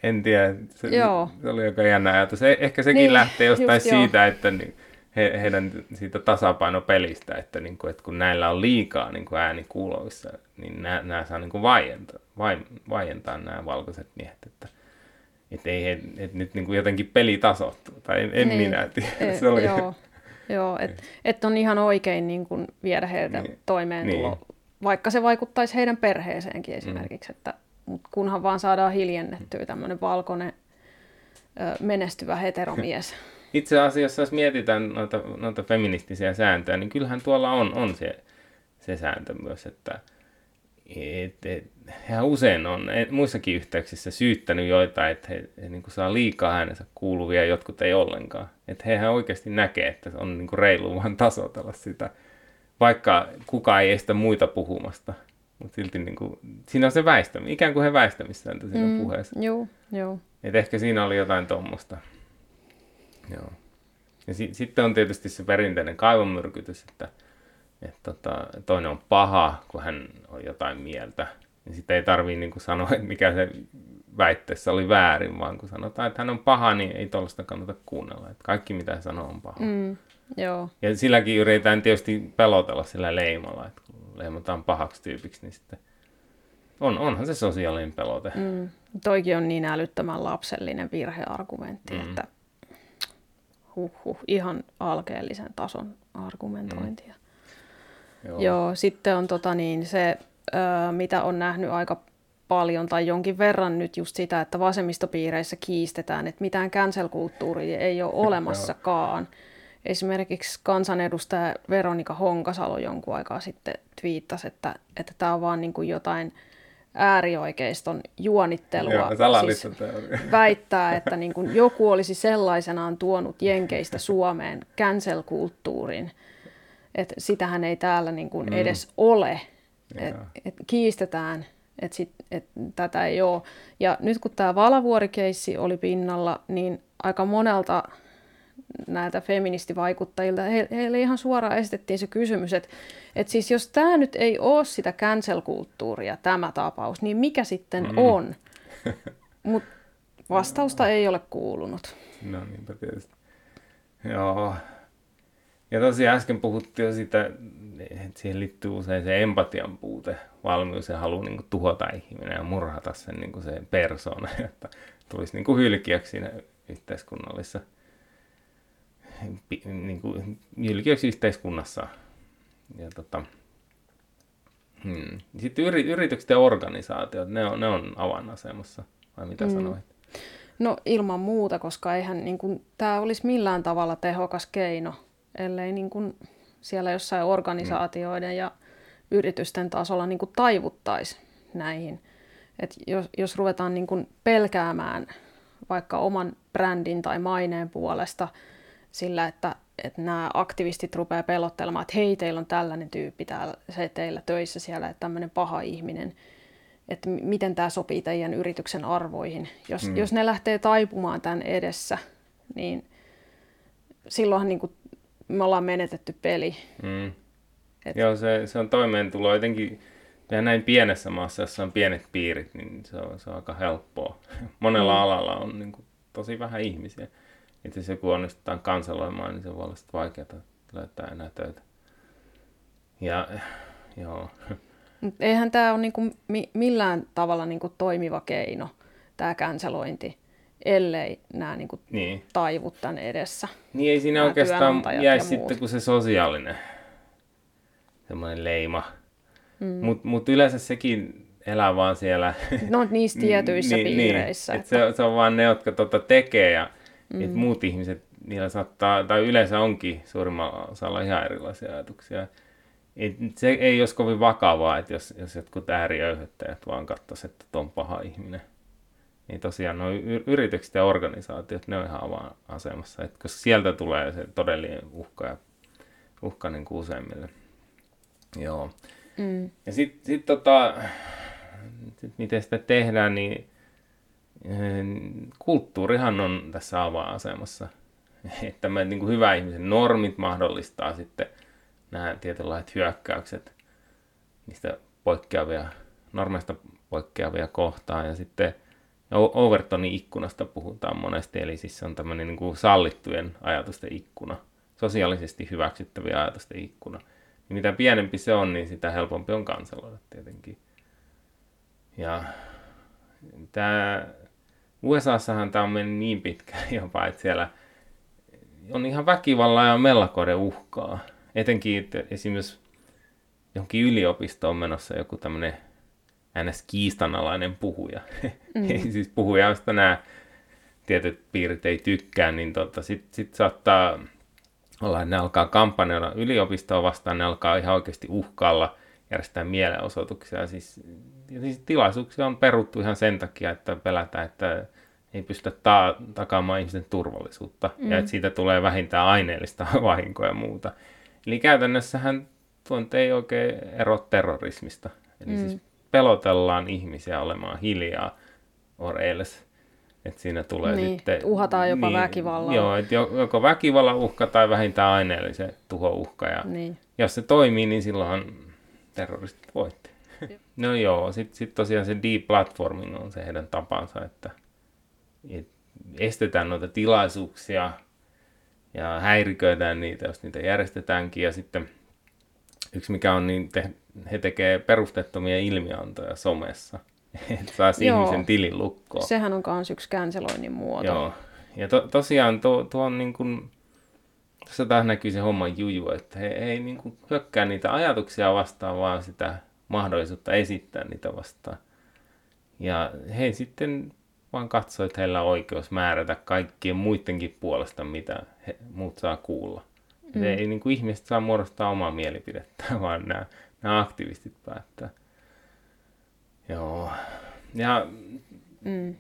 en tiedä. Se, Joo. se oli aika jännä ajatus. Eh, ehkä sekin niin, lähtee jostain siitä, jo. että niin, he, heidän siitä tasapainopelistä, että, niin kuin, että kun näillä on liikaa niin kuin ääni kuulovissa, niin nämä, nämä saa niin kuin vaientaa, vai, vaientaa nämä valkoiset miehet, että, että ei he, että nyt niin kuin jotenkin peli tasoittuu, tai en, en niin, minä tiedä. E, se oli... Joo, joo että et on ihan oikein niin kuin viedä heiltä niin, toimeentulo, niin. Vaikka se vaikuttaisi heidän perheeseenkin esimerkiksi, mm. että mutta kunhan vaan saadaan hiljennettyä tämmöinen valkoinen menestyvä heteromies. itse asiassa, jos mietitään noita, noita feministisiä sääntöjä, niin kyllähän tuolla on, on se, se sääntö myös, että et, et, hän usein on et, muissakin yhteyksissä syyttänyt joitain, että he, he niin saa liikaa äänensä kuuluvia jotkut ei ollenkaan. Että hehän oikeasti näkee, että on niin reilu vaan tasotella sitä, vaikka kukaan ei estä muita puhumasta. Mutta silti niin kuin, siinä on se väistäminen, ikään kuin he väistämissääntö siinä mm, puheessa. Joo, joo. Et ehkä siinä oli jotain tuommoista. Joo. Ja si- sitten on tietysti se perinteinen kaivomyrkytys, että, että tota, toinen on paha, kun hän on jotain mieltä. Niin sitten ei tarvitse niin sanoa, että mikä se väitteessä oli väärin, vaan kun sanotaan, että hän on paha, niin ei tuollaista kannata kuunnella. Että kaikki mitä hän sanoo on paha. Mm, joo. Ja silläkin yritetään tietysti pelotella sillä leimalla, että kun leimataan pahaksi tyypiksi, niin sitten on, onhan se sosiaalinen pelote. Mm. Toikin on niin älyttömän lapsellinen virheargumentti, mm. että huhhuh, ihan alkeellisen tason argumentointia. Mm. Joo. Joo, sitten on tota niin, se, ö, mitä on nähnyt aika paljon tai jonkin verran nyt just sitä, että vasemmistopiireissä kiistetään, että mitään cancel-kulttuuria ei ole olemassakaan. Esimerkiksi kansanedustaja Veronika Honkasalo jonkun aikaa sitten twiittasi, että, että tämä on vaan niin kuin jotain äärioikeiston juonittelua. Joo, siis väittää, että niin kuin joku olisi sellaisenaan tuonut Jenkeistä Suomeen cancel-kulttuurin. Että sitähän ei täällä niin kuin mm. edes ole. Et, et kiistetään, että et tätä ei ole. Ja nyt kun tämä Valavuorikeissi oli pinnalla, niin aika monelta näiltä feministivaikuttajilta, he, heille ihan suoraan esitettiin se kysymys, että, että siis jos tämä nyt ei ole sitä cancel-kulttuuria, tämä tapaus, niin mikä sitten mm. on? Mutta vastausta ei ole kuulunut. No niinpä tietysti. Joo. Ja tosiaan äsken puhuttiin jo sitä, että siihen liittyy usein se empatian puute, valmius ja halu niin kuin, tuhota ihminen ja murhata sen niin kuin se persona, että tulisi niin kuin hylkiäksi siinä yhteiskunnallisessa niin kuin, yhteiskunnassa. Ja tota, hmm. Sitten yri, yritykset ja organisaatiot, ne on, ne on avainasemassa, vai mitä mm. sanoit? No ilman muuta, koska eihän niin kuin, tämä olisi millään tavalla tehokas keino, ellei niin kuin, siellä jossain organisaatioiden mm. ja yritysten tasolla niin kuin, taivuttaisi näihin. Et jos, jos ruvetaan niin kuin, pelkäämään vaikka oman brändin tai maineen puolesta – sillä, että, että nämä aktivistit rupeaa pelottelemaan, että hei, teillä on tällainen tyyppi täällä, se teillä töissä siellä, että tämmöinen paha ihminen, että miten tämä sopii teidän yrityksen arvoihin. Jos, mm. jos ne lähtee taipumaan tämän edessä, niin silloinhan niin kuin me ollaan menetetty peli. Mm. Et... Joo, se, se on toimeentulo jotenkin, ja näin pienessä maassa, jossa on pienet piirit, niin se on, se on aika helppoa. Monella mm. alalla on niin kuin, tosi vähän ihmisiä itse jos joku onnistutaan kanseloimaan, niin se voi olla sitten vaikeaa löytää enää töitä. Ja joo. Mut eihän tämä ole niinku mi- millään tavalla niinku toimiva keino, tämä känselointi, ellei nämä niinku Niin. taivu tämän edessä. Niin ei siinä oikeastaan jäi ja sitten kuin se sosiaalinen semmoinen leima. Mm. Mutta mut yleensä sekin elää vaan siellä No niissä tietyissä niin, piireissä. Niin, että... että se, se on vaan ne, jotka tota tekee ja mm. et muut ihmiset, niillä saattaa, tai yleensä onkin suurimmalla osalla ihan erilaisia ajatuksia. Et se ei olisi kovin vakavaa, että jos, jos jotkut ääriöyhyttäjät vaan katsoisivat, että on paha ihminen. Niin tosiaan nuo yritykset ja organisaatiot, ne on ihan avainasemassa, että koska sieltä tulee se todellinen uhka ja uhka niin kuin useimmille. Joo. Mm. Ja sitten sit tota, sit miten sitä tehdään, niin kulttuurihan on tässä avainasemassa. Että me niin kuin hyvä ihmisen normit mahdollistaa sitten nämä tietynlaiset hyökkäykset niistä poikkeavia, normeista poikkeavia kohtaan. Ja sitten Overtonin ikkunasta puhutaan monesti, eli siis se on tämmöinen niin kuin sallittujen ajatusten ikkuna, sosiaalisesti hyväksyttäviä ajatusten ikkuna. Ja mitä pienempi se on, niin sitä helpompi on kanseloida tietenkin. Ja tämä USAssahan tämä on mennyt niin pitkään jopa, että siellä on ihan väkivalla ja mellakoiden uhkaa. Etenkin että esimerkiksi johonkin yliopistoon menossa joku tämmöinen ns. kiistanalainen puhuja. Mm. siis puhuja, josta nämä tietyt piirit ei tykkää, niin tota, sitten sit saattaa olla, että ne alkaa kampanjoida yliopistoa vastaan, ne alkaa ihan oikeasti uhkailla, järjestää mielenosoituksia. Siis, siis tilaisuuksia on peruttu ihan sen takia, että pelätään, että ei pystytä ta- takaamaan ihmisten turvallisuutta mm. ja että siitä tulee vähintään aineellista vahinkoa ja muuta. Eli käytännössähän tuo nyt ei oikein ero terrorismista. Eli mm. siis pelotellaan ihmisiä olemaan hiljaa or else. Että siinä tulee Niin, sitten... uhataan jopa väkivallalla. Joo, että jo- joko väkivallan uhka tai vähintään aineellisen tuhouhka. Ja Niin. jos se toimii, niin silloinhan terroristit voitti. no joo, sitten sit tosiaan se deplatforming on se heidän tapansa, että et estetään noita tilaisuuksia ja häiriköidään niitä, jos niitä järjestetäänkin. Ja sitten yksi mikä on, niin te, he tekee perustettomia ilmiantoja somessa, että saisi Joo. ihmisen tilin lukkoon. Sehän on myös yksi canceloinnin muoto. Joo. Ja to, tosiaan tuo, tuo on niin kuin, tässä taas näkyy se homman juju, että he ei niin kuin hyökkää niitä ajatuksia vastaan, vaan sitä mahdollisuutta esittää niitä vastaan. Ja he sitten vaan katsoo, että heillä on oikeus määrätä kaikkien muidenkin puolesta, mitä he, muut saa kuulla. Mm. Se ei niin kuin ihmiset saa muodostaa omaa mielipidettä, vaan nämä, nämä aktivistit päättää. Joo. Ja Mm.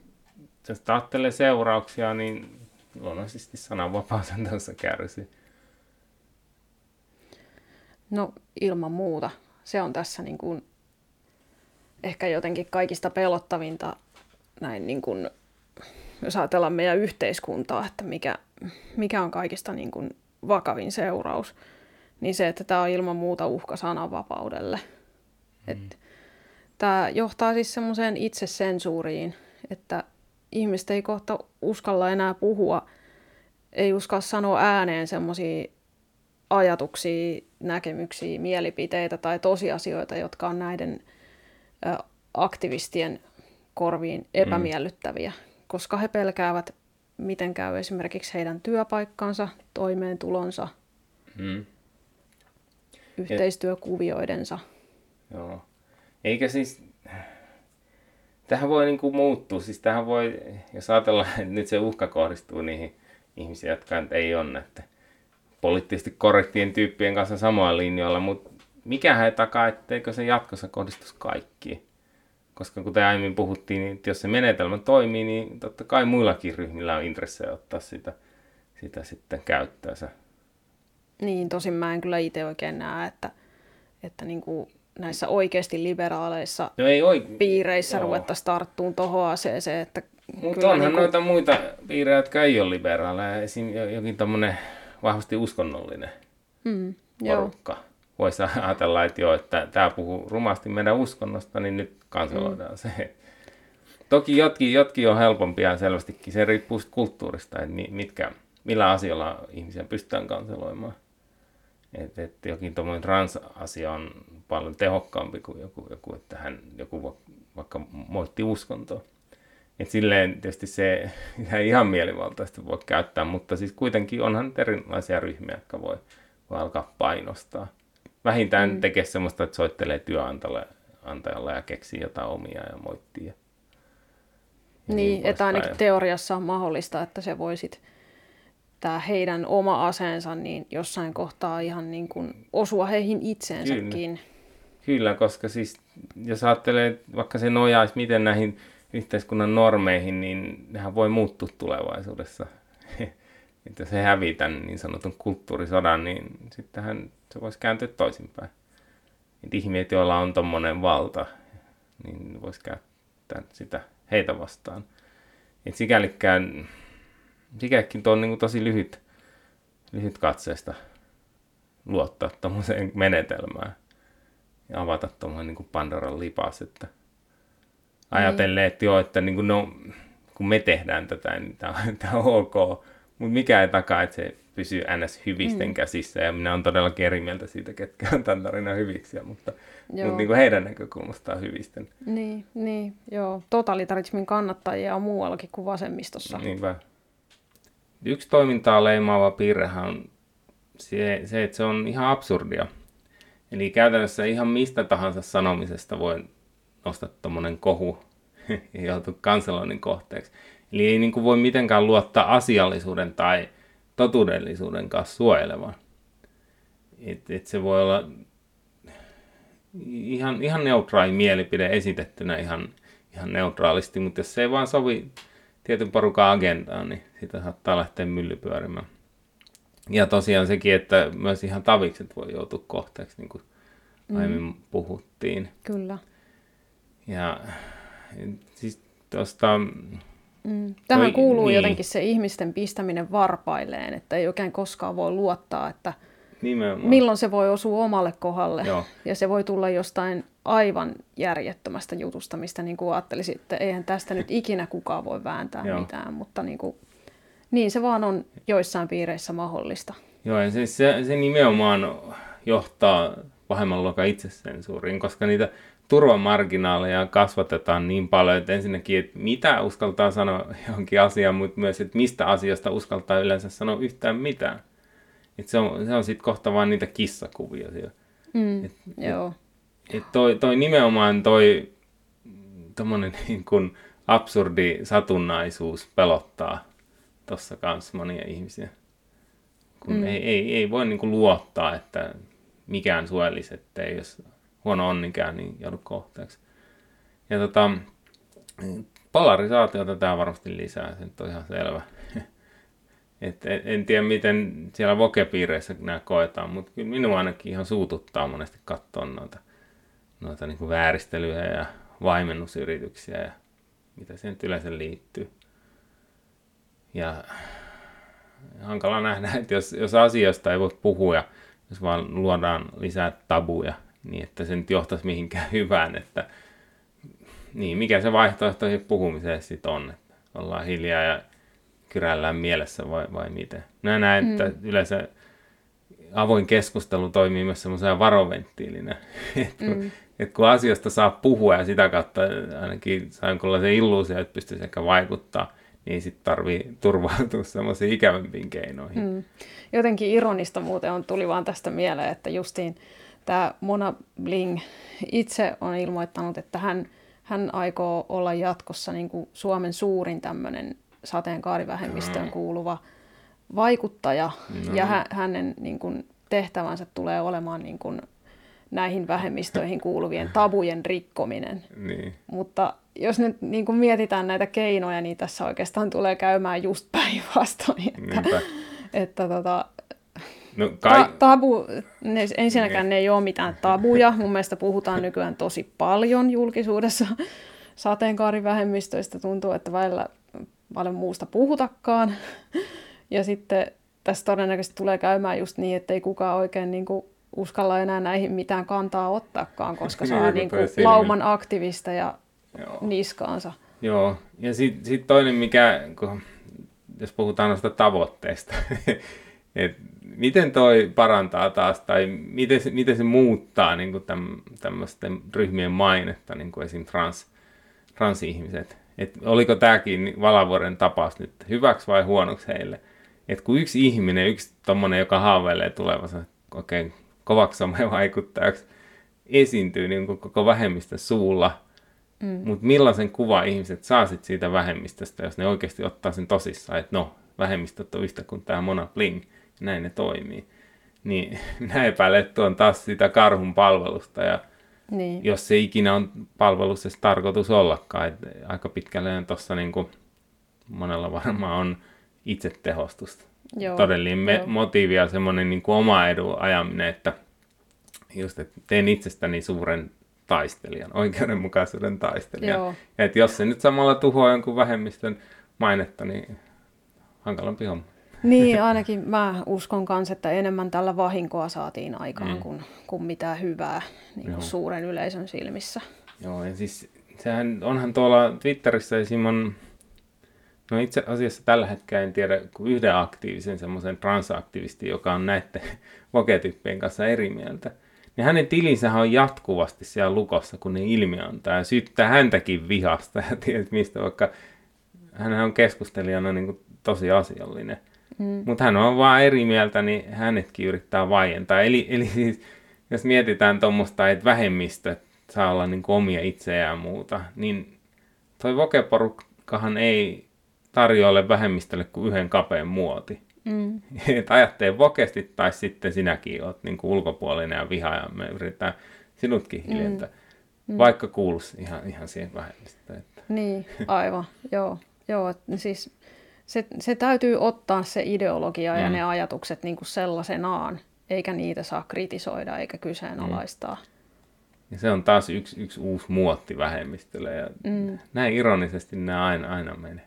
jos ajattelee seurauksia, niin luonnollisesti sananvapaus on tässä kärsii. No ilman muuta. Se on tässä niin kuin ehkä jotenkin kaikista pelottavinta näin niin kuin, jos ajatellaan meidän yhteiskuntaa, että mikä, mikä on kaikista niin kuin vakavin seuraus, niin se, että tämä on ilman muuta uhka sananvapaudelle. Mm. Et, tämä johtaa siis semmoiseen itsesensuuriin, että ihmiset ei kohta uskalla enää puhua, ei uskalla sanoa ääneen semmoisia ajatuksia, näkemyksiä, mielipiteitä tai tosiasioita, jotka on näiden aktivistien korviin epämiellyttäviä, mm. koska he pelkäävät, miten käy esimerkiksi heidän työpaikkansa, toimeentulonsa, Mm. yhteistyökuvioidensa. Joo. Eikä siis, tähän voi niin kuin muuttua. Siis tähän voi, jos ajatellaan, että nyt se uhka kohdistuu niihin ihmisiin, jotka nyt ei ole näiden poliittisesti korrektien tyyppien kanssa samoilla linjoilla, mutta mikä ei takaa, etteikö se jatkossa kohdistuisi kaikkiin. Koska kuten aiemmin puhuttiin, niin jos se menetelmä toimii, niin totta kai muillakin ryhmillä on intressejä ottaa sitä, sitä sitten käyttöönsä. Niin, tosin mä en kyllä itse oikein näe, että, että niin kuin näissä oikeasti liberaaleissa No ei oikein. piireissä Joo. ruvettaisiin tarttuun tuohon aseeseen, että Mutta onhan niinku- noita muita piirejä, jotka ei ole liberaaleja. Esim. jo- jokin tämmöinen vahvasti uskonnollinen Mm, joo. Voisi ajatella, että joo, että tämä puhuu rumasti meidän uskonnosta, niin nyt kanseloidaan mm. se. Toki jotkin, jotkin on helpompia selvästikin. Se riippuu kulttuurista, että mi- mitkä, millä asioilla ihmisiä pystytään kanseloimaan. Että et jokin tuommoinen transasia on paljon tehokkaampi kuin joku, joku että hän, joku vaikka moitti uskontoa. Et silleen tietysti se ei ihan mielivaltaisesti voi käyttää, mutta siis kuitenkin onhan erilaisia ryhmiä, jotka voi, voi alkaa painostaa. Vähintään mm. tekee semmoista, että soittelee työnantajalle ja keksii jotain omia ja moittii. Ja niin, niin että ainakin ja... teoriassa on mahdollista, että se voisit tämä heidän oma aseensa niin jossain kohtaa ihan niin kuin osua heihin itseensäkin. Kyllä. Kyllä, koska siis jos ajattelee, vaikka se nojaisi miten näihin yhteiskunnan normeihin, niin nehän voi muuttua tulevaisuudessa. että he hävii niin sanotun kulttuurisodan, niin sittenhän se voisi kääntyä toisinpäin. Että ihmiset, joilla on tuommoinen valta, niin voisi käyttää sitä heitä vastaan. Et sikälikään, sikälikin tuo on niin tosi lyhyt, lyhyt katseesta luottaa tuommoiseen menetelmään ja avata tuommoinen niin Pandoran lipas, että ajatellen, että joo, että niin kuin no, kun me tehdään tätä, niin tämä on, tämä on ok, mutta mikä ei takaa, että se pysyy ns. hyvisten mm. käsissä, ja minä olen todellakin eri mieltä siitä, ketkä on tämän tarinan hyviksiä, mutta, mutta niin kuin heidän näkökulmastaan hyvisten. Niin, niin, joo. Totalitarismin kannattajia on muuallakin kuin vasemmistossa. Niinpä. Yksi toimintaa leimaava piirrehän on se, se, että se on ihan absurdia. Eli käytännössä ihan mistä tahansa sanomisesta voi nostaa tuommoinen kohu ja joutua kanseloinnin kohteeksi. Eli ei niin kuin voi mitenkään luottaa asiallisuuden tai totuudellisuuden kanssa suojelemaan. Et, et se voi olla ihan, ihan neutraali mielipide esitettynä ihan, ihan neutraalisti, mutta jos se ei vaan sovi tietyn porukan agendaan, niin sitä saattaa lähteä myllypyörimään. Ja tosiaan sekin, että myös ihan tavikset voi joutua kohteeksi, niin kuin mm. aiemmin puhuttiin. Kyllä. Ja siis tuosta... Mm. Tähän toi, kuuluu niin. jotenkin se ihmisten pistäminen varpailleen, että ei oikein koskaan voi luottaa, että Nimenomaan. milloin se voi osua omalle kohdalle. Joo. Ja se voi tulla jostain aivan järjettömästä jutusta, mistä niin kuin ajattelisin, että eihän tästä nyt ikinä kukaan voi vääntää Joo. mitään, mutta niin, kuin, niin se vaan on joissain piireissä mahdollista. Joo, ja siis se, se nimenomaan johtaa pahemman luokan itsesensuuriin, koska niitä turvamarginaaleja kasvatetaan niin paljon, että ensinnäkin, että mitä uskaltaa sanoa johonkin asiaan, mutta myös, että mistä asiasta uskaltaa yleensä sanoa yhtään mitään. Että se on, se on sitten kohta vaan niitä kissakuvia siellä. Mm, et, joo. Et, et toi, toi nimenomaan toi tommonen niin kuin absurdi satunnaisuus pelottaa tuossa kanssa monia ihmisiä. Kun mm. ei, ei, ei voi niin kuin luottaa, että mikään suojelisi, ettei jos huono onnikään, niin joudu kohteeksi. Ja tota, polarisaatiota tämä varmasti lisää, se on ihan selvä. Et en, en tiedä, miten siellä vokepiireissä nämä koetaan, mutta kyllä minua ainakin ihan suututtaa monesti katsoa noita, noita niin kuin vääristelyjä ja vaimennusyrityksiä ja mitä siihen yleensä liittyy. Ja hankala nähdä, että jos, jos asioista ei voi puhua, jos vaan luodaan lisää tabuja, niin että se nyt johtaisi mihinkään hyvään, että niin, mikä se vaihtoehto puhumiseen sitten on, että ollaan hiljaa ja kyrällään mielessä vai, vai miten. Mä näen, mm. että yleensä avoin keskustelu toimii myös semmoisena varoventtiilinä, että mm. et kun asioista saa puhua ja sitä kautta ainakin saa jonkunlaisen illuusio, että pystyisi ehkä vaikuttaa, niin sitten tarvii turvautua semmoisiin ikävämpiin keinoihin. Mm. Jotenkin ironista muuten on tuli vaan tästä mieleen, että justiin Tämä Mona Bling itse on ilmoittanut, että hän, hän aikoo olla jatkossa niin kuin Suomen suurin tämmöinen sateenkaarivähemmistöön kuuluva vaikuttaja. No. Ja hä, hänen niin kuin, tehtävänsä tulee olemaan niin kuin, näihin vähemmistöihin kuuluvien tabujen rikkominen. Niin. Mutta jos nyt niin kuin mietitään näitä keinoja, niin tässä oikeastaan tulee käymään just päinvastoin. Että, että tota, No, kai... Ta- tabu, ne, ensinnäkään ne ei ole mitään tabuja. Mun mielestä puhutaan nykyään tosi paljon julkisuudessa sateenkaarivähemmistöistä. Tuntuu, että välillä paljon muusta puhutakaan. Ja sitten tässä todennäköisesti tulee käymään just niin, että ei kukaan oikein niin kuin uskalla enää näihin mitään kantaa ottaakaan, koska saa niin kuin lauman aktivista ja Joo. niskaansa. Joo, ja sitten sit toinen, mikä, kun, jos puhutaan noista tavoitteista, että miten toi parantaa taas, tai miten se, miten se muuttaa niin täm, tämmöisten ryhmien mainetta, niin kuin esim. Trans, transihmiset? Et oliko tämäkin Valavuoren tapaus nyt hyväksi vai huonoksi heille? Et kun yksi ihminen, yksi tommonen, joka haaveilee tulevansa oikein kovaksi vaikuttajaksi, esiintyy niin kuin koko vähemmistön suulla, mm. mutta millaisen kuva ihmiset saa sit siitä vähemmistöstä, jos ne oikeasti ottaa sen tosissaan, että no, vähemmistöt on yhtä kuin tämä Mona Bling, näin ne toimii. Niin minä epäilen, että on taas sitä karhun palvelusta, ja niin. jos se ikinä on palveluksessa tarkoitus ollakaan, että aika pitkälle tuossa niin kuin monella varmaan on itsetehostusta. Joo, Todellinen me- motiivi ja semmoinen niin kuin oma edun ajaminen, että just, että teen itsestäni suuren taistelijan, oikeudenmukaisuuden taistelijan. Joo. Että jos se nyt samalla tuhoaa jonkun vähemmistön mainetta, niin hankalampi homma. Niin, ainakin mä uskon kanssa, että enemmän tällä vahinkoa saatiin aikaan mm. kuin, kuin mitään hyvää niin kuin suuren yleisön silmissä. Joo, ja siis sehän onhan tuolla Twitterissä Simon, no itse asiassa tällä hetkellä en tiedä kuin yhden aktiivisen semmoisen transaktivistin, joka on näiden voketyppien kanssa eri mieltä. Niin hänen tilinsä on jatkuvasti siellä lukossa, kun ne ilmiantaa ja syyttää häntäkin vihasta ja tiedät mistä, vaikka hän on keskustelijana niin kuin tosi asiallinen. Mm. Mutta hän on vaan eri mieltä, niin hänetkin yrittää vaientaa. Eli, eli siis, jos mietitään tuommoista, että vähemmistö saa olla niin omia itseään ja muuta, niin toi vokeporukkahan ei tarjoile vähemmistölle kuin yhden kapeen muoti. Mm. että ajattee vokesti tai sitten sinäkin oot niin kuin ulkopuolinen ja viha ja me yritetään sinutkin mm. hiljentää. Mm. Vaikka kuuluisi ihan, ihan siihen vähemmistöön. Että. Niin, aivan. joo, joo siis se, se täytyy ottaa se ideologia mm. ja ne ajatukset niin kuin sellaisenaan, eikä niitä saa kritisoida eikä kyseenalaistaa. Mm. Ja se on taas yksi, yksi uusi muotti vähemmistölle ja mm. näin ironisesti nämä aina, aina menee.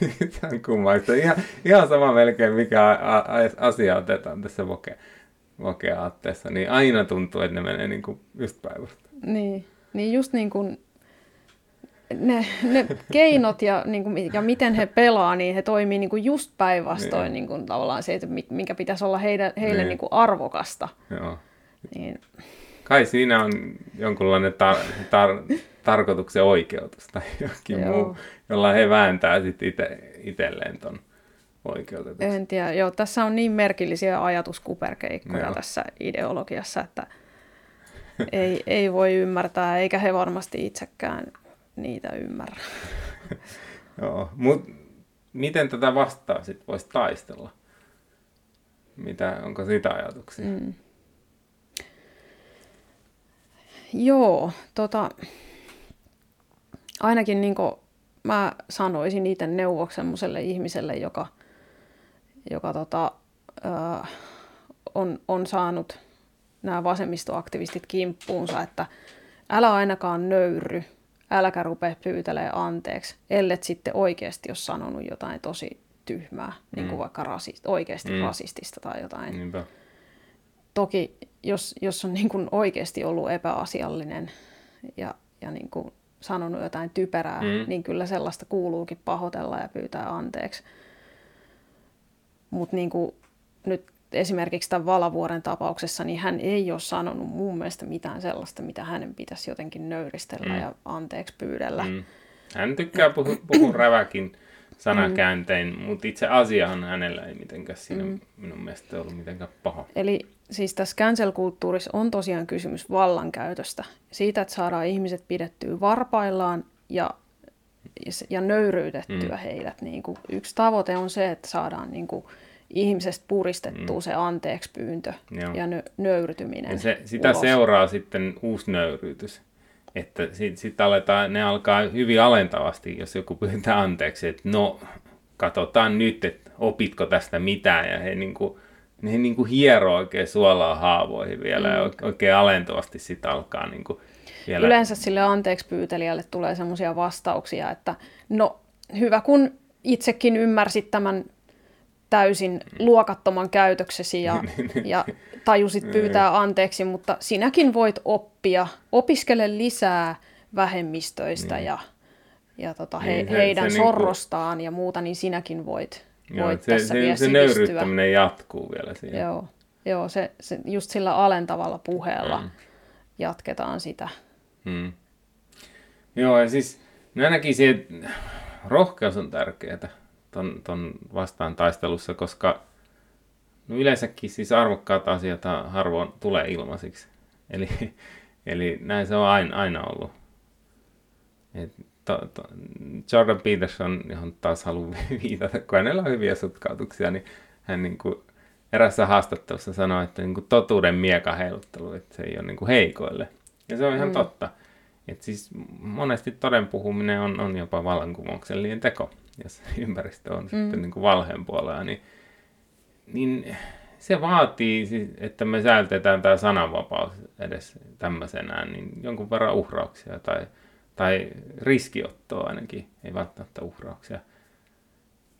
se on kummallista. Ihan, ihan sama melkein mikä a, a, asia otetaan tässä voke, voke-aatteessa, niin aina tuntuu, että ne menee niin kuin just päivästä. Niin, niin just niin kuin ne, ne keinot ja, niin kuin, ja miten he pelaa, niin he toimii niin kuin just päinvastoin niin. Niin kuin, tavallaan se, että minkä pitäisi olla heidän, heille niin. Niin kuin arvokasta. Joo. Niin. Kai siinä on jonkunlainen tar- tar- tarkoituksen oikeutus tai jokin Joo. muu, jolla he vääntää sitten ite, itselleen ton oikeutetuksi. En tiedä. Joo, tässä on niin merkillisiä ajatuskuperkeikkoja Joo. tässä ideologiassa, että ei, ei voi ymmärtää, eikä he varmasti itsekään niitä ymmärrä. Joo, mutta miten tätä vastaan sitten voisi taistella? Mitä, onko siitä ajatuksia? Mm. Joo, tota, ainakin niin mä sanoisin itse neuvoksi semmoiselle ihmiselle, joka, joka tota, ö, on, on saanut nämä vasemmistoaktivistit kimppuunsa, että älä ainakaan nöyry äläkä rupea pyytelee anteeksi, ellet sitten oikeasti ole sanonut jotain tosi tyhmää, mm. niin kuin mm. vaikka rasist, oikeasti mm. rasistista tai jotain. Niinpä. Toki jos, jos on niin kuin oikeasti ollut epäasiallinen ja, ja niin kuin sanonut jotain typerää, mm. niin kyllä sellaista kuuluukin pahoitella ja pyytää anteeksi. Mutta niin nyt esimerkiksi tämän Valavuoren tapauksessa, niin hän ei ole sanonut mun mielestä mitään sellaista, mitä hänen pitäisi jotenkin nöyristellä mm. ja anteeksi pyydellä. Mm. Hän tykkää puhua, puhua räväkin sanakääntein, mm. mutta itse asiahan hänellä ei mitenkään siinä mm. minun mielestä ollut mitenkään paha. Eli siis tässä cancel-kulttuurissa on tosiaan kysymys vallankäytöstä. Siitä, että saadaan ihmiset pidettyä varpaillaan ja, ja nöyryytettyä mm. heidät. Niin kuin, yksi tavoite on se, että saadaan niin kuin, ihmisestä puristettua mm. se anteeksi pyyntö Joo. ja nö- nöyrtyminen. Ja se, sitä ulos. seuraa sitten uusi nöyryytys. Että sitten sit aletaan, ne alkaa hyvin alentavasti, jos joku pyytää anteeksi, että no, katsotaan nyt, että opitko tästä mitään, ja he niinku, ne niinku hieroo oikein suolaa haavoihin vielä, mm. ja oikein alentavasti sitten alkaa niinku vielä... Yleensä sille anteeksi pyytelijälle tulee semmoisia vastauksia, että no, hyvä kun itsekin ymmärsit tämän täysin luokattoman käytöksesi ja, niin, niin. ja tajusit pyytää anteeksi, mutta sinäkin voit oppia, opiskele lisää vähemmistöistä niin. ja, ja tota, he, niin, se, heidän se niinku- sorrostaan niin kuin... ja muuta, niin sinäkin voit Joo, voit se, tässä se, vielä se sivistyä. nöyryyttäminen jatkuu vielä siinä. Joo, joo se, se, just sillä alentavalla puheella Mm. jatketaan sitä. Hmm. Joo, ja siis mä näkisin, että rohkeus on tärkeää ton, ton vastaan taistelussa, koska no yleensäkin siis arvokkaat asiat harvoin tulee ilmaisiksi. Eli, eli näin se on aina, aina ollut. Et to, to, Jordan Peterson, johon taas haluan viitata, kun hänellä on hyviä sutkautuksia, niin hän niin kuin erässä haastattelussa sanoi, että niin kuin totuuden mieka heiluttelu, että se ei ole niin kuin heikoille. Ja se on ihan Mm. totta. Et siis monesti toden puhuminen on, on jopa vallankumouksellinen teko, jos ympäristö on mm. sitten niin kuin valheen puolella, niin, niin se vaatii, siis, että me säilytetään tämä sananvapaus edes tämmöisenään, niin jonkun verran uhrauksia tai, tai riskiottoa ainakin, ei välttämättä uhrauksia.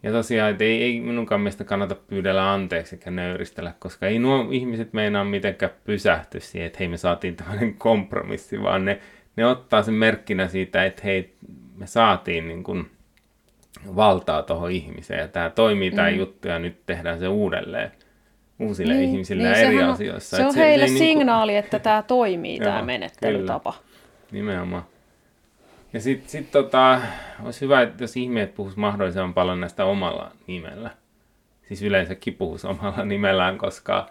Ja tosiaan, että ei, ei minunkaan mielestä kannata pyydellä anteeksi eikä nöyristellä, koska ei nuo ihmiset meinaa mitenkään pysähty siihen, että hei me saatiin tämmöinen kompromissi, vaan ne, ne ottaa sen merkkinä siitä, että hei me saatiin niin kuin valtaa tuohon ihmiseen ja tämä toimii tämä Mm. juttu ja nyt tehdään se uudelleen uusille Niin, ihmisille niin, eri sehän asioissa. Se on heille ei niinku- signaali, että tämä toimii, tämä menettelytapa. Nimenomaan. Ja sitten sit tota, olisi hyvä, että jos ihmiset puhuisi mahdollisimman paljon näistä omalla nimellä. Siis yleensäkin puhuisi omalla nimellään, koska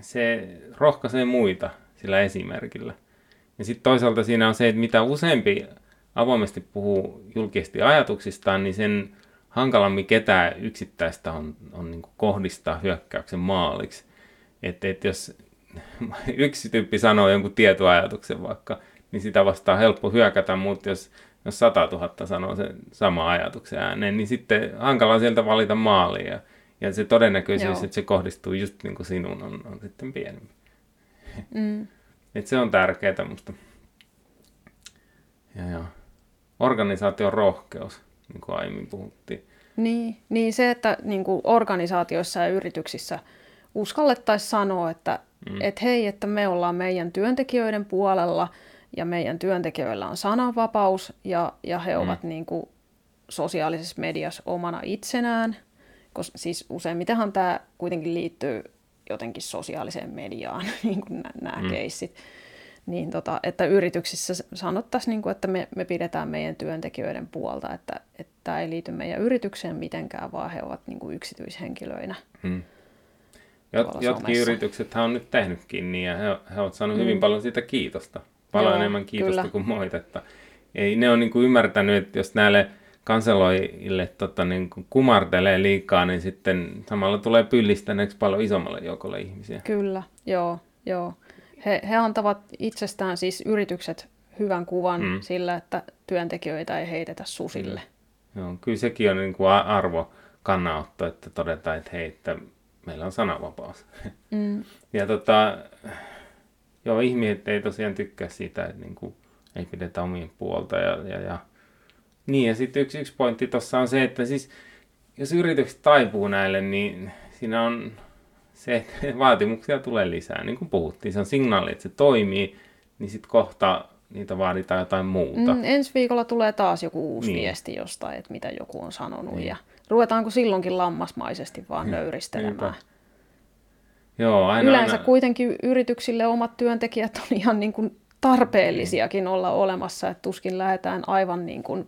se rohkaisee muita sillä esimerkillä. Ja sitten toisaalta siinä on se, että mitä useampi avoimesti puhuu julkisesti ajatuksistaan, niin sen hankalammin ketään yksittäistä on, on niin kohdistaa hyökkäyksen maaliksi. Että et jos yksi tyyppi sanoo jonkun tietyn ajatuksen vaikka, niin sitä vastaan helppo hyökätä, mutta jos, jos 100 000 sanoo sen sama ajatuksen ääneen, niin sitten hankala sieltä valita maalia. Ja, ja se todennäköisyys, Joo. että se kohdistuu just niin kuin sinuun, on, on sitten pienempi. Mm. Et se on tärkeää musta. Ja, ja. Organisaation rohkeus, niin kuin aiemmin puhuttiin. Niin, niin se, että niin kuin organisaatioissa ja yrityksissä uskallettaisiin sanoa, että mm. et hei, että me ollaan meidän työntekijöiden puolella ja meidän työntekijöillä on sananvapaus ja, ja he Mm. ovat niin kuin sosiaalisessa mediassa omana itsenään. Koska siis useimmitenhan tämä kuitenkin liittyy jotenkin sosiaaliseen mediaan, niin kuin nämä Mm. mm. keissit. Niin tota, että yrityksissä sanottaisiin, niin kuin, että me, me pidetään meidän työntekijöiden puolta, että, että tämä ei liity meidän yritykseen mitenkään, vaan he ovat niin kuin yksityishenkilöinä. Hmm. Jot, jotkin yritykset on nyt tehnytkin niin, ja he, he ovat saaneet hyvin Mm. paljon siitä kiitosta. Paljon Joo, enemmän kiitosta kyllä. kuin moitetta. Ei, ne on niin kuin ymmärtänyt, että jos näille kanseloille tota, niin kuin kumartelee liikaa, niin sitten samalla tulee pyllistäneeksi paljon isommalle joukolle ihmisiä. Kyllä, joo, joo. He, he antavat itsestään siis yritykset hyvän kuvan Mm. sillä, että työntekijöitä ei heitetä susille. Joo, kyllä sekin on niin kuin arvo kannanotto, että todetaan, että hei, että meillä on sananvapaus. Mm. Ja tota, joo, ihmiset ei tosiaan tykkää siitä, että niin kuin, ei pidetä omien puolta. Ja, ja, ja. Niin, ja sitten yksi, yksi pointti tuossa on se, että siis, jos yritykset taipuu näille, niin siinä on se, vaatimuksia tulee lisää. Niin kuin puhuttiin, se on signaali, että se toimii, niin sitten kohta niitä vaaditaan jotain muuta. Mm, ensi viikolla tulee taas joku uusi Niin. niin. viesti jostain, että mitä joku on sanonut. Niin. Niin. Ja ruvetaanko silloinkin lammasmaisesti vaan nöyristelemään. Niinpä. Joo, aina, Yleensä aina, kuitenkin yrityksille omat työntekijät on ihan niin kuin tarpeellisiakin olla olemassa, että tuskin lähdetään aivan niin kuin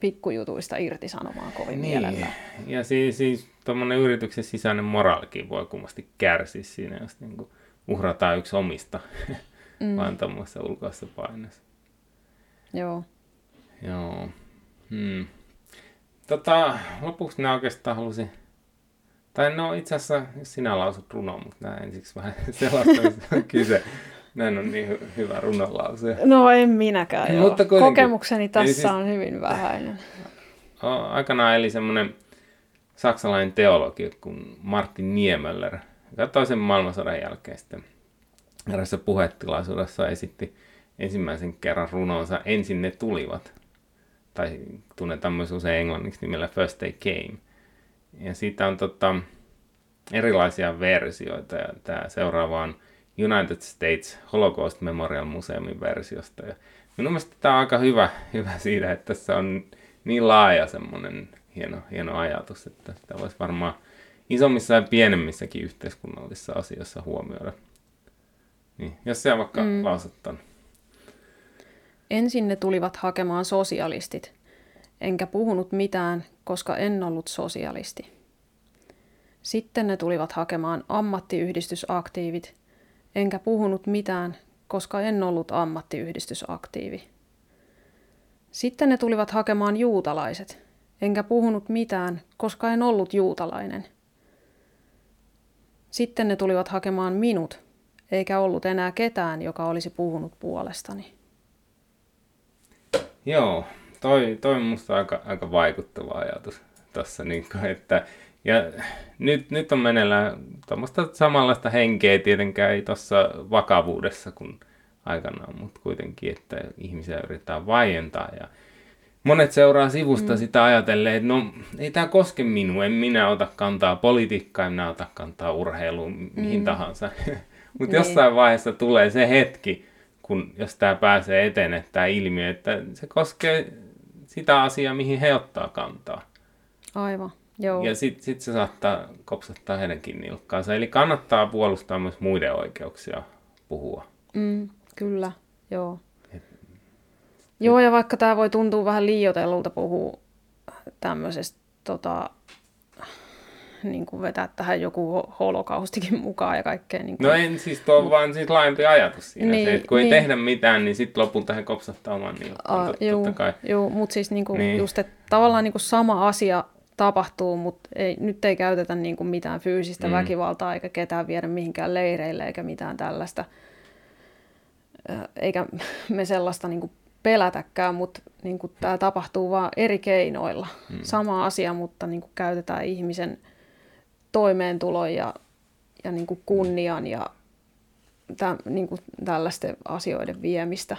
pikkujutuista irtisanomaan kovin Niin, mielellään. ja siis, siis tuommoinen yrityksen sisäinen moraalikin voi kummasti kärsiä siinä, jos niin uhrataan yksi omista, mm. vaan tuommoisessa ulkoisessa paineessa. Joo. Joo. Hmm. Tota, lopuksi minä oikeastaan halusin, tai no itse asiassa sinä lausut runon, mutta nämä ensiksi vähän sellaista, on kyse. Näin on niin hy- hyvä runonlause. No en minäkään, joo. Mutta kuitenkin. Kokemukseni tässä siis- on hyvin vähäinen. Aikanaan eli semmoinen saksalainen teologi kuin Martin Niemöller, joka toisen maailmansodan jälkeen sitten erässä puhetilaisuudessa esitti ensimmäisen kerran runonsa Ensin ne tulivat, tai tunnetaan myös usein englanniksi nimellä First They Came. Ja siitä on tota, erilaisia versioita, ja tämä seuraava on United States Holocaust Memorial Museumin versiosta. Ja minun mielestä tämä on aika hyvä, hyvä siitä, että tässä on niin laaja semmoinen hieno, hieno ajatus, että sitä voisi varmaan isommissa ja pienemmissäkin yhteiskunnallisissa asioissa huomioida. Niin, jos sä vaikka mm. lausut Ensin ne tulivat hakemaan sosialistit, enkä puhunut mitään, koska en ollut sosialisti. Sitten ne tulivat hakemaan ammattiyhdistysaktiivit, enkä puhunut mitään, koska en ollut ammattiyhdistysaktiivi. Sitten ne tulivat hakemaan juutalaiset, enkä puhunut mitään, koska en ollut juutalainen. Sitten ne tulivat hakemaan minut, eikä ollut enää ketään, joka olisi puhunut puolestani. Joo, toi, toi on musta aika, aika vaikuttava ajatus tässä, niin että ja nyt, nyt on meneillään tuommoista samanlaista henkeä tietenkään ei tuossa vakavuudessa kuin aikanaan, mutta kuitenkin, että ihmisiä yritetään vaientaa ja monet seuraa sivusta mm. sitä ajatellen, että no ei tämä koske minua, en minä ota kantaa politiikkaan, en minä ota kantaa urheiluun, mihin mm. tahansa. Mutta niin. jossain vaiheessa tulee se hetki, kun jos tämä pääsee eteen, tämä ilmiö, että se koskee sitä asiaa, mihin he ottaa kantaa. Aivan, joo. Ja sitten sit se saattaa kopsattaa heidänkin nilkkaansa. Eli kannattaa puolustaa myös muiden oikeuksia puhua. Mm, kyllä, joo. Joo, ja vaikka tämä voi tuntua vähän liioitellulta puhua tämmöisestä tota, niin kuin vetää tähän joku holokaustikin mukaan ja kaikkea. Niin kuin. No en siis tuo Mut, vaan siis laajempi ajatus siinä. Niin, se, että kun niin. ei tehdä mitään, niin sitten lopulta he kopsattaa oman niin uh, juu, kai. Juu, mutta siis niin kuin niin. just, että tavallaan niin kuin sama asia tapahtuu, mutta ei, nyt ei käytetä niin kuin mitään fyysistä mm. väkivaltaa eikä ketään viedä mihinkään leireille eikä mitään tällaista. Eikä me sellaista niin kuin pelätäkään, mutta niin kuin tämä tapahtuu vaan eri keinoilla. Mm. Sama asia, mutta niin kuin käytetään ihmisen toimeentulon ja, ja niin kuin kunnian ja tä, niin kuin tällaisten asioiden viemistä.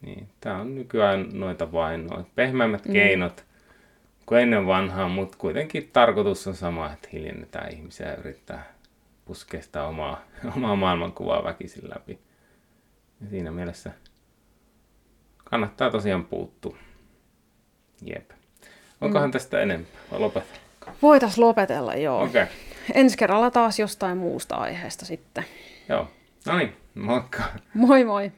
Niin, tämä on nykyään noita vain noita pehmeämmät mm. keinot kuin ennen vanhaa, mutta kuitenkin tarkoitus on sama, että hiljennetään ihmisiä ja yrittää puskea sitä omaa, omaa maailmankuvaa väkisin läpi. Ja siinä mielessä kannattaa tosiaan puuttua. Jep. Onkohan mm. tästä enempää vai lopetellaan? Voitaisiin lopetella, joo. Okay. Ensi kerralla taas jostain muusta aiheesta sitten. Joo. No niin, moikka. Moi moi.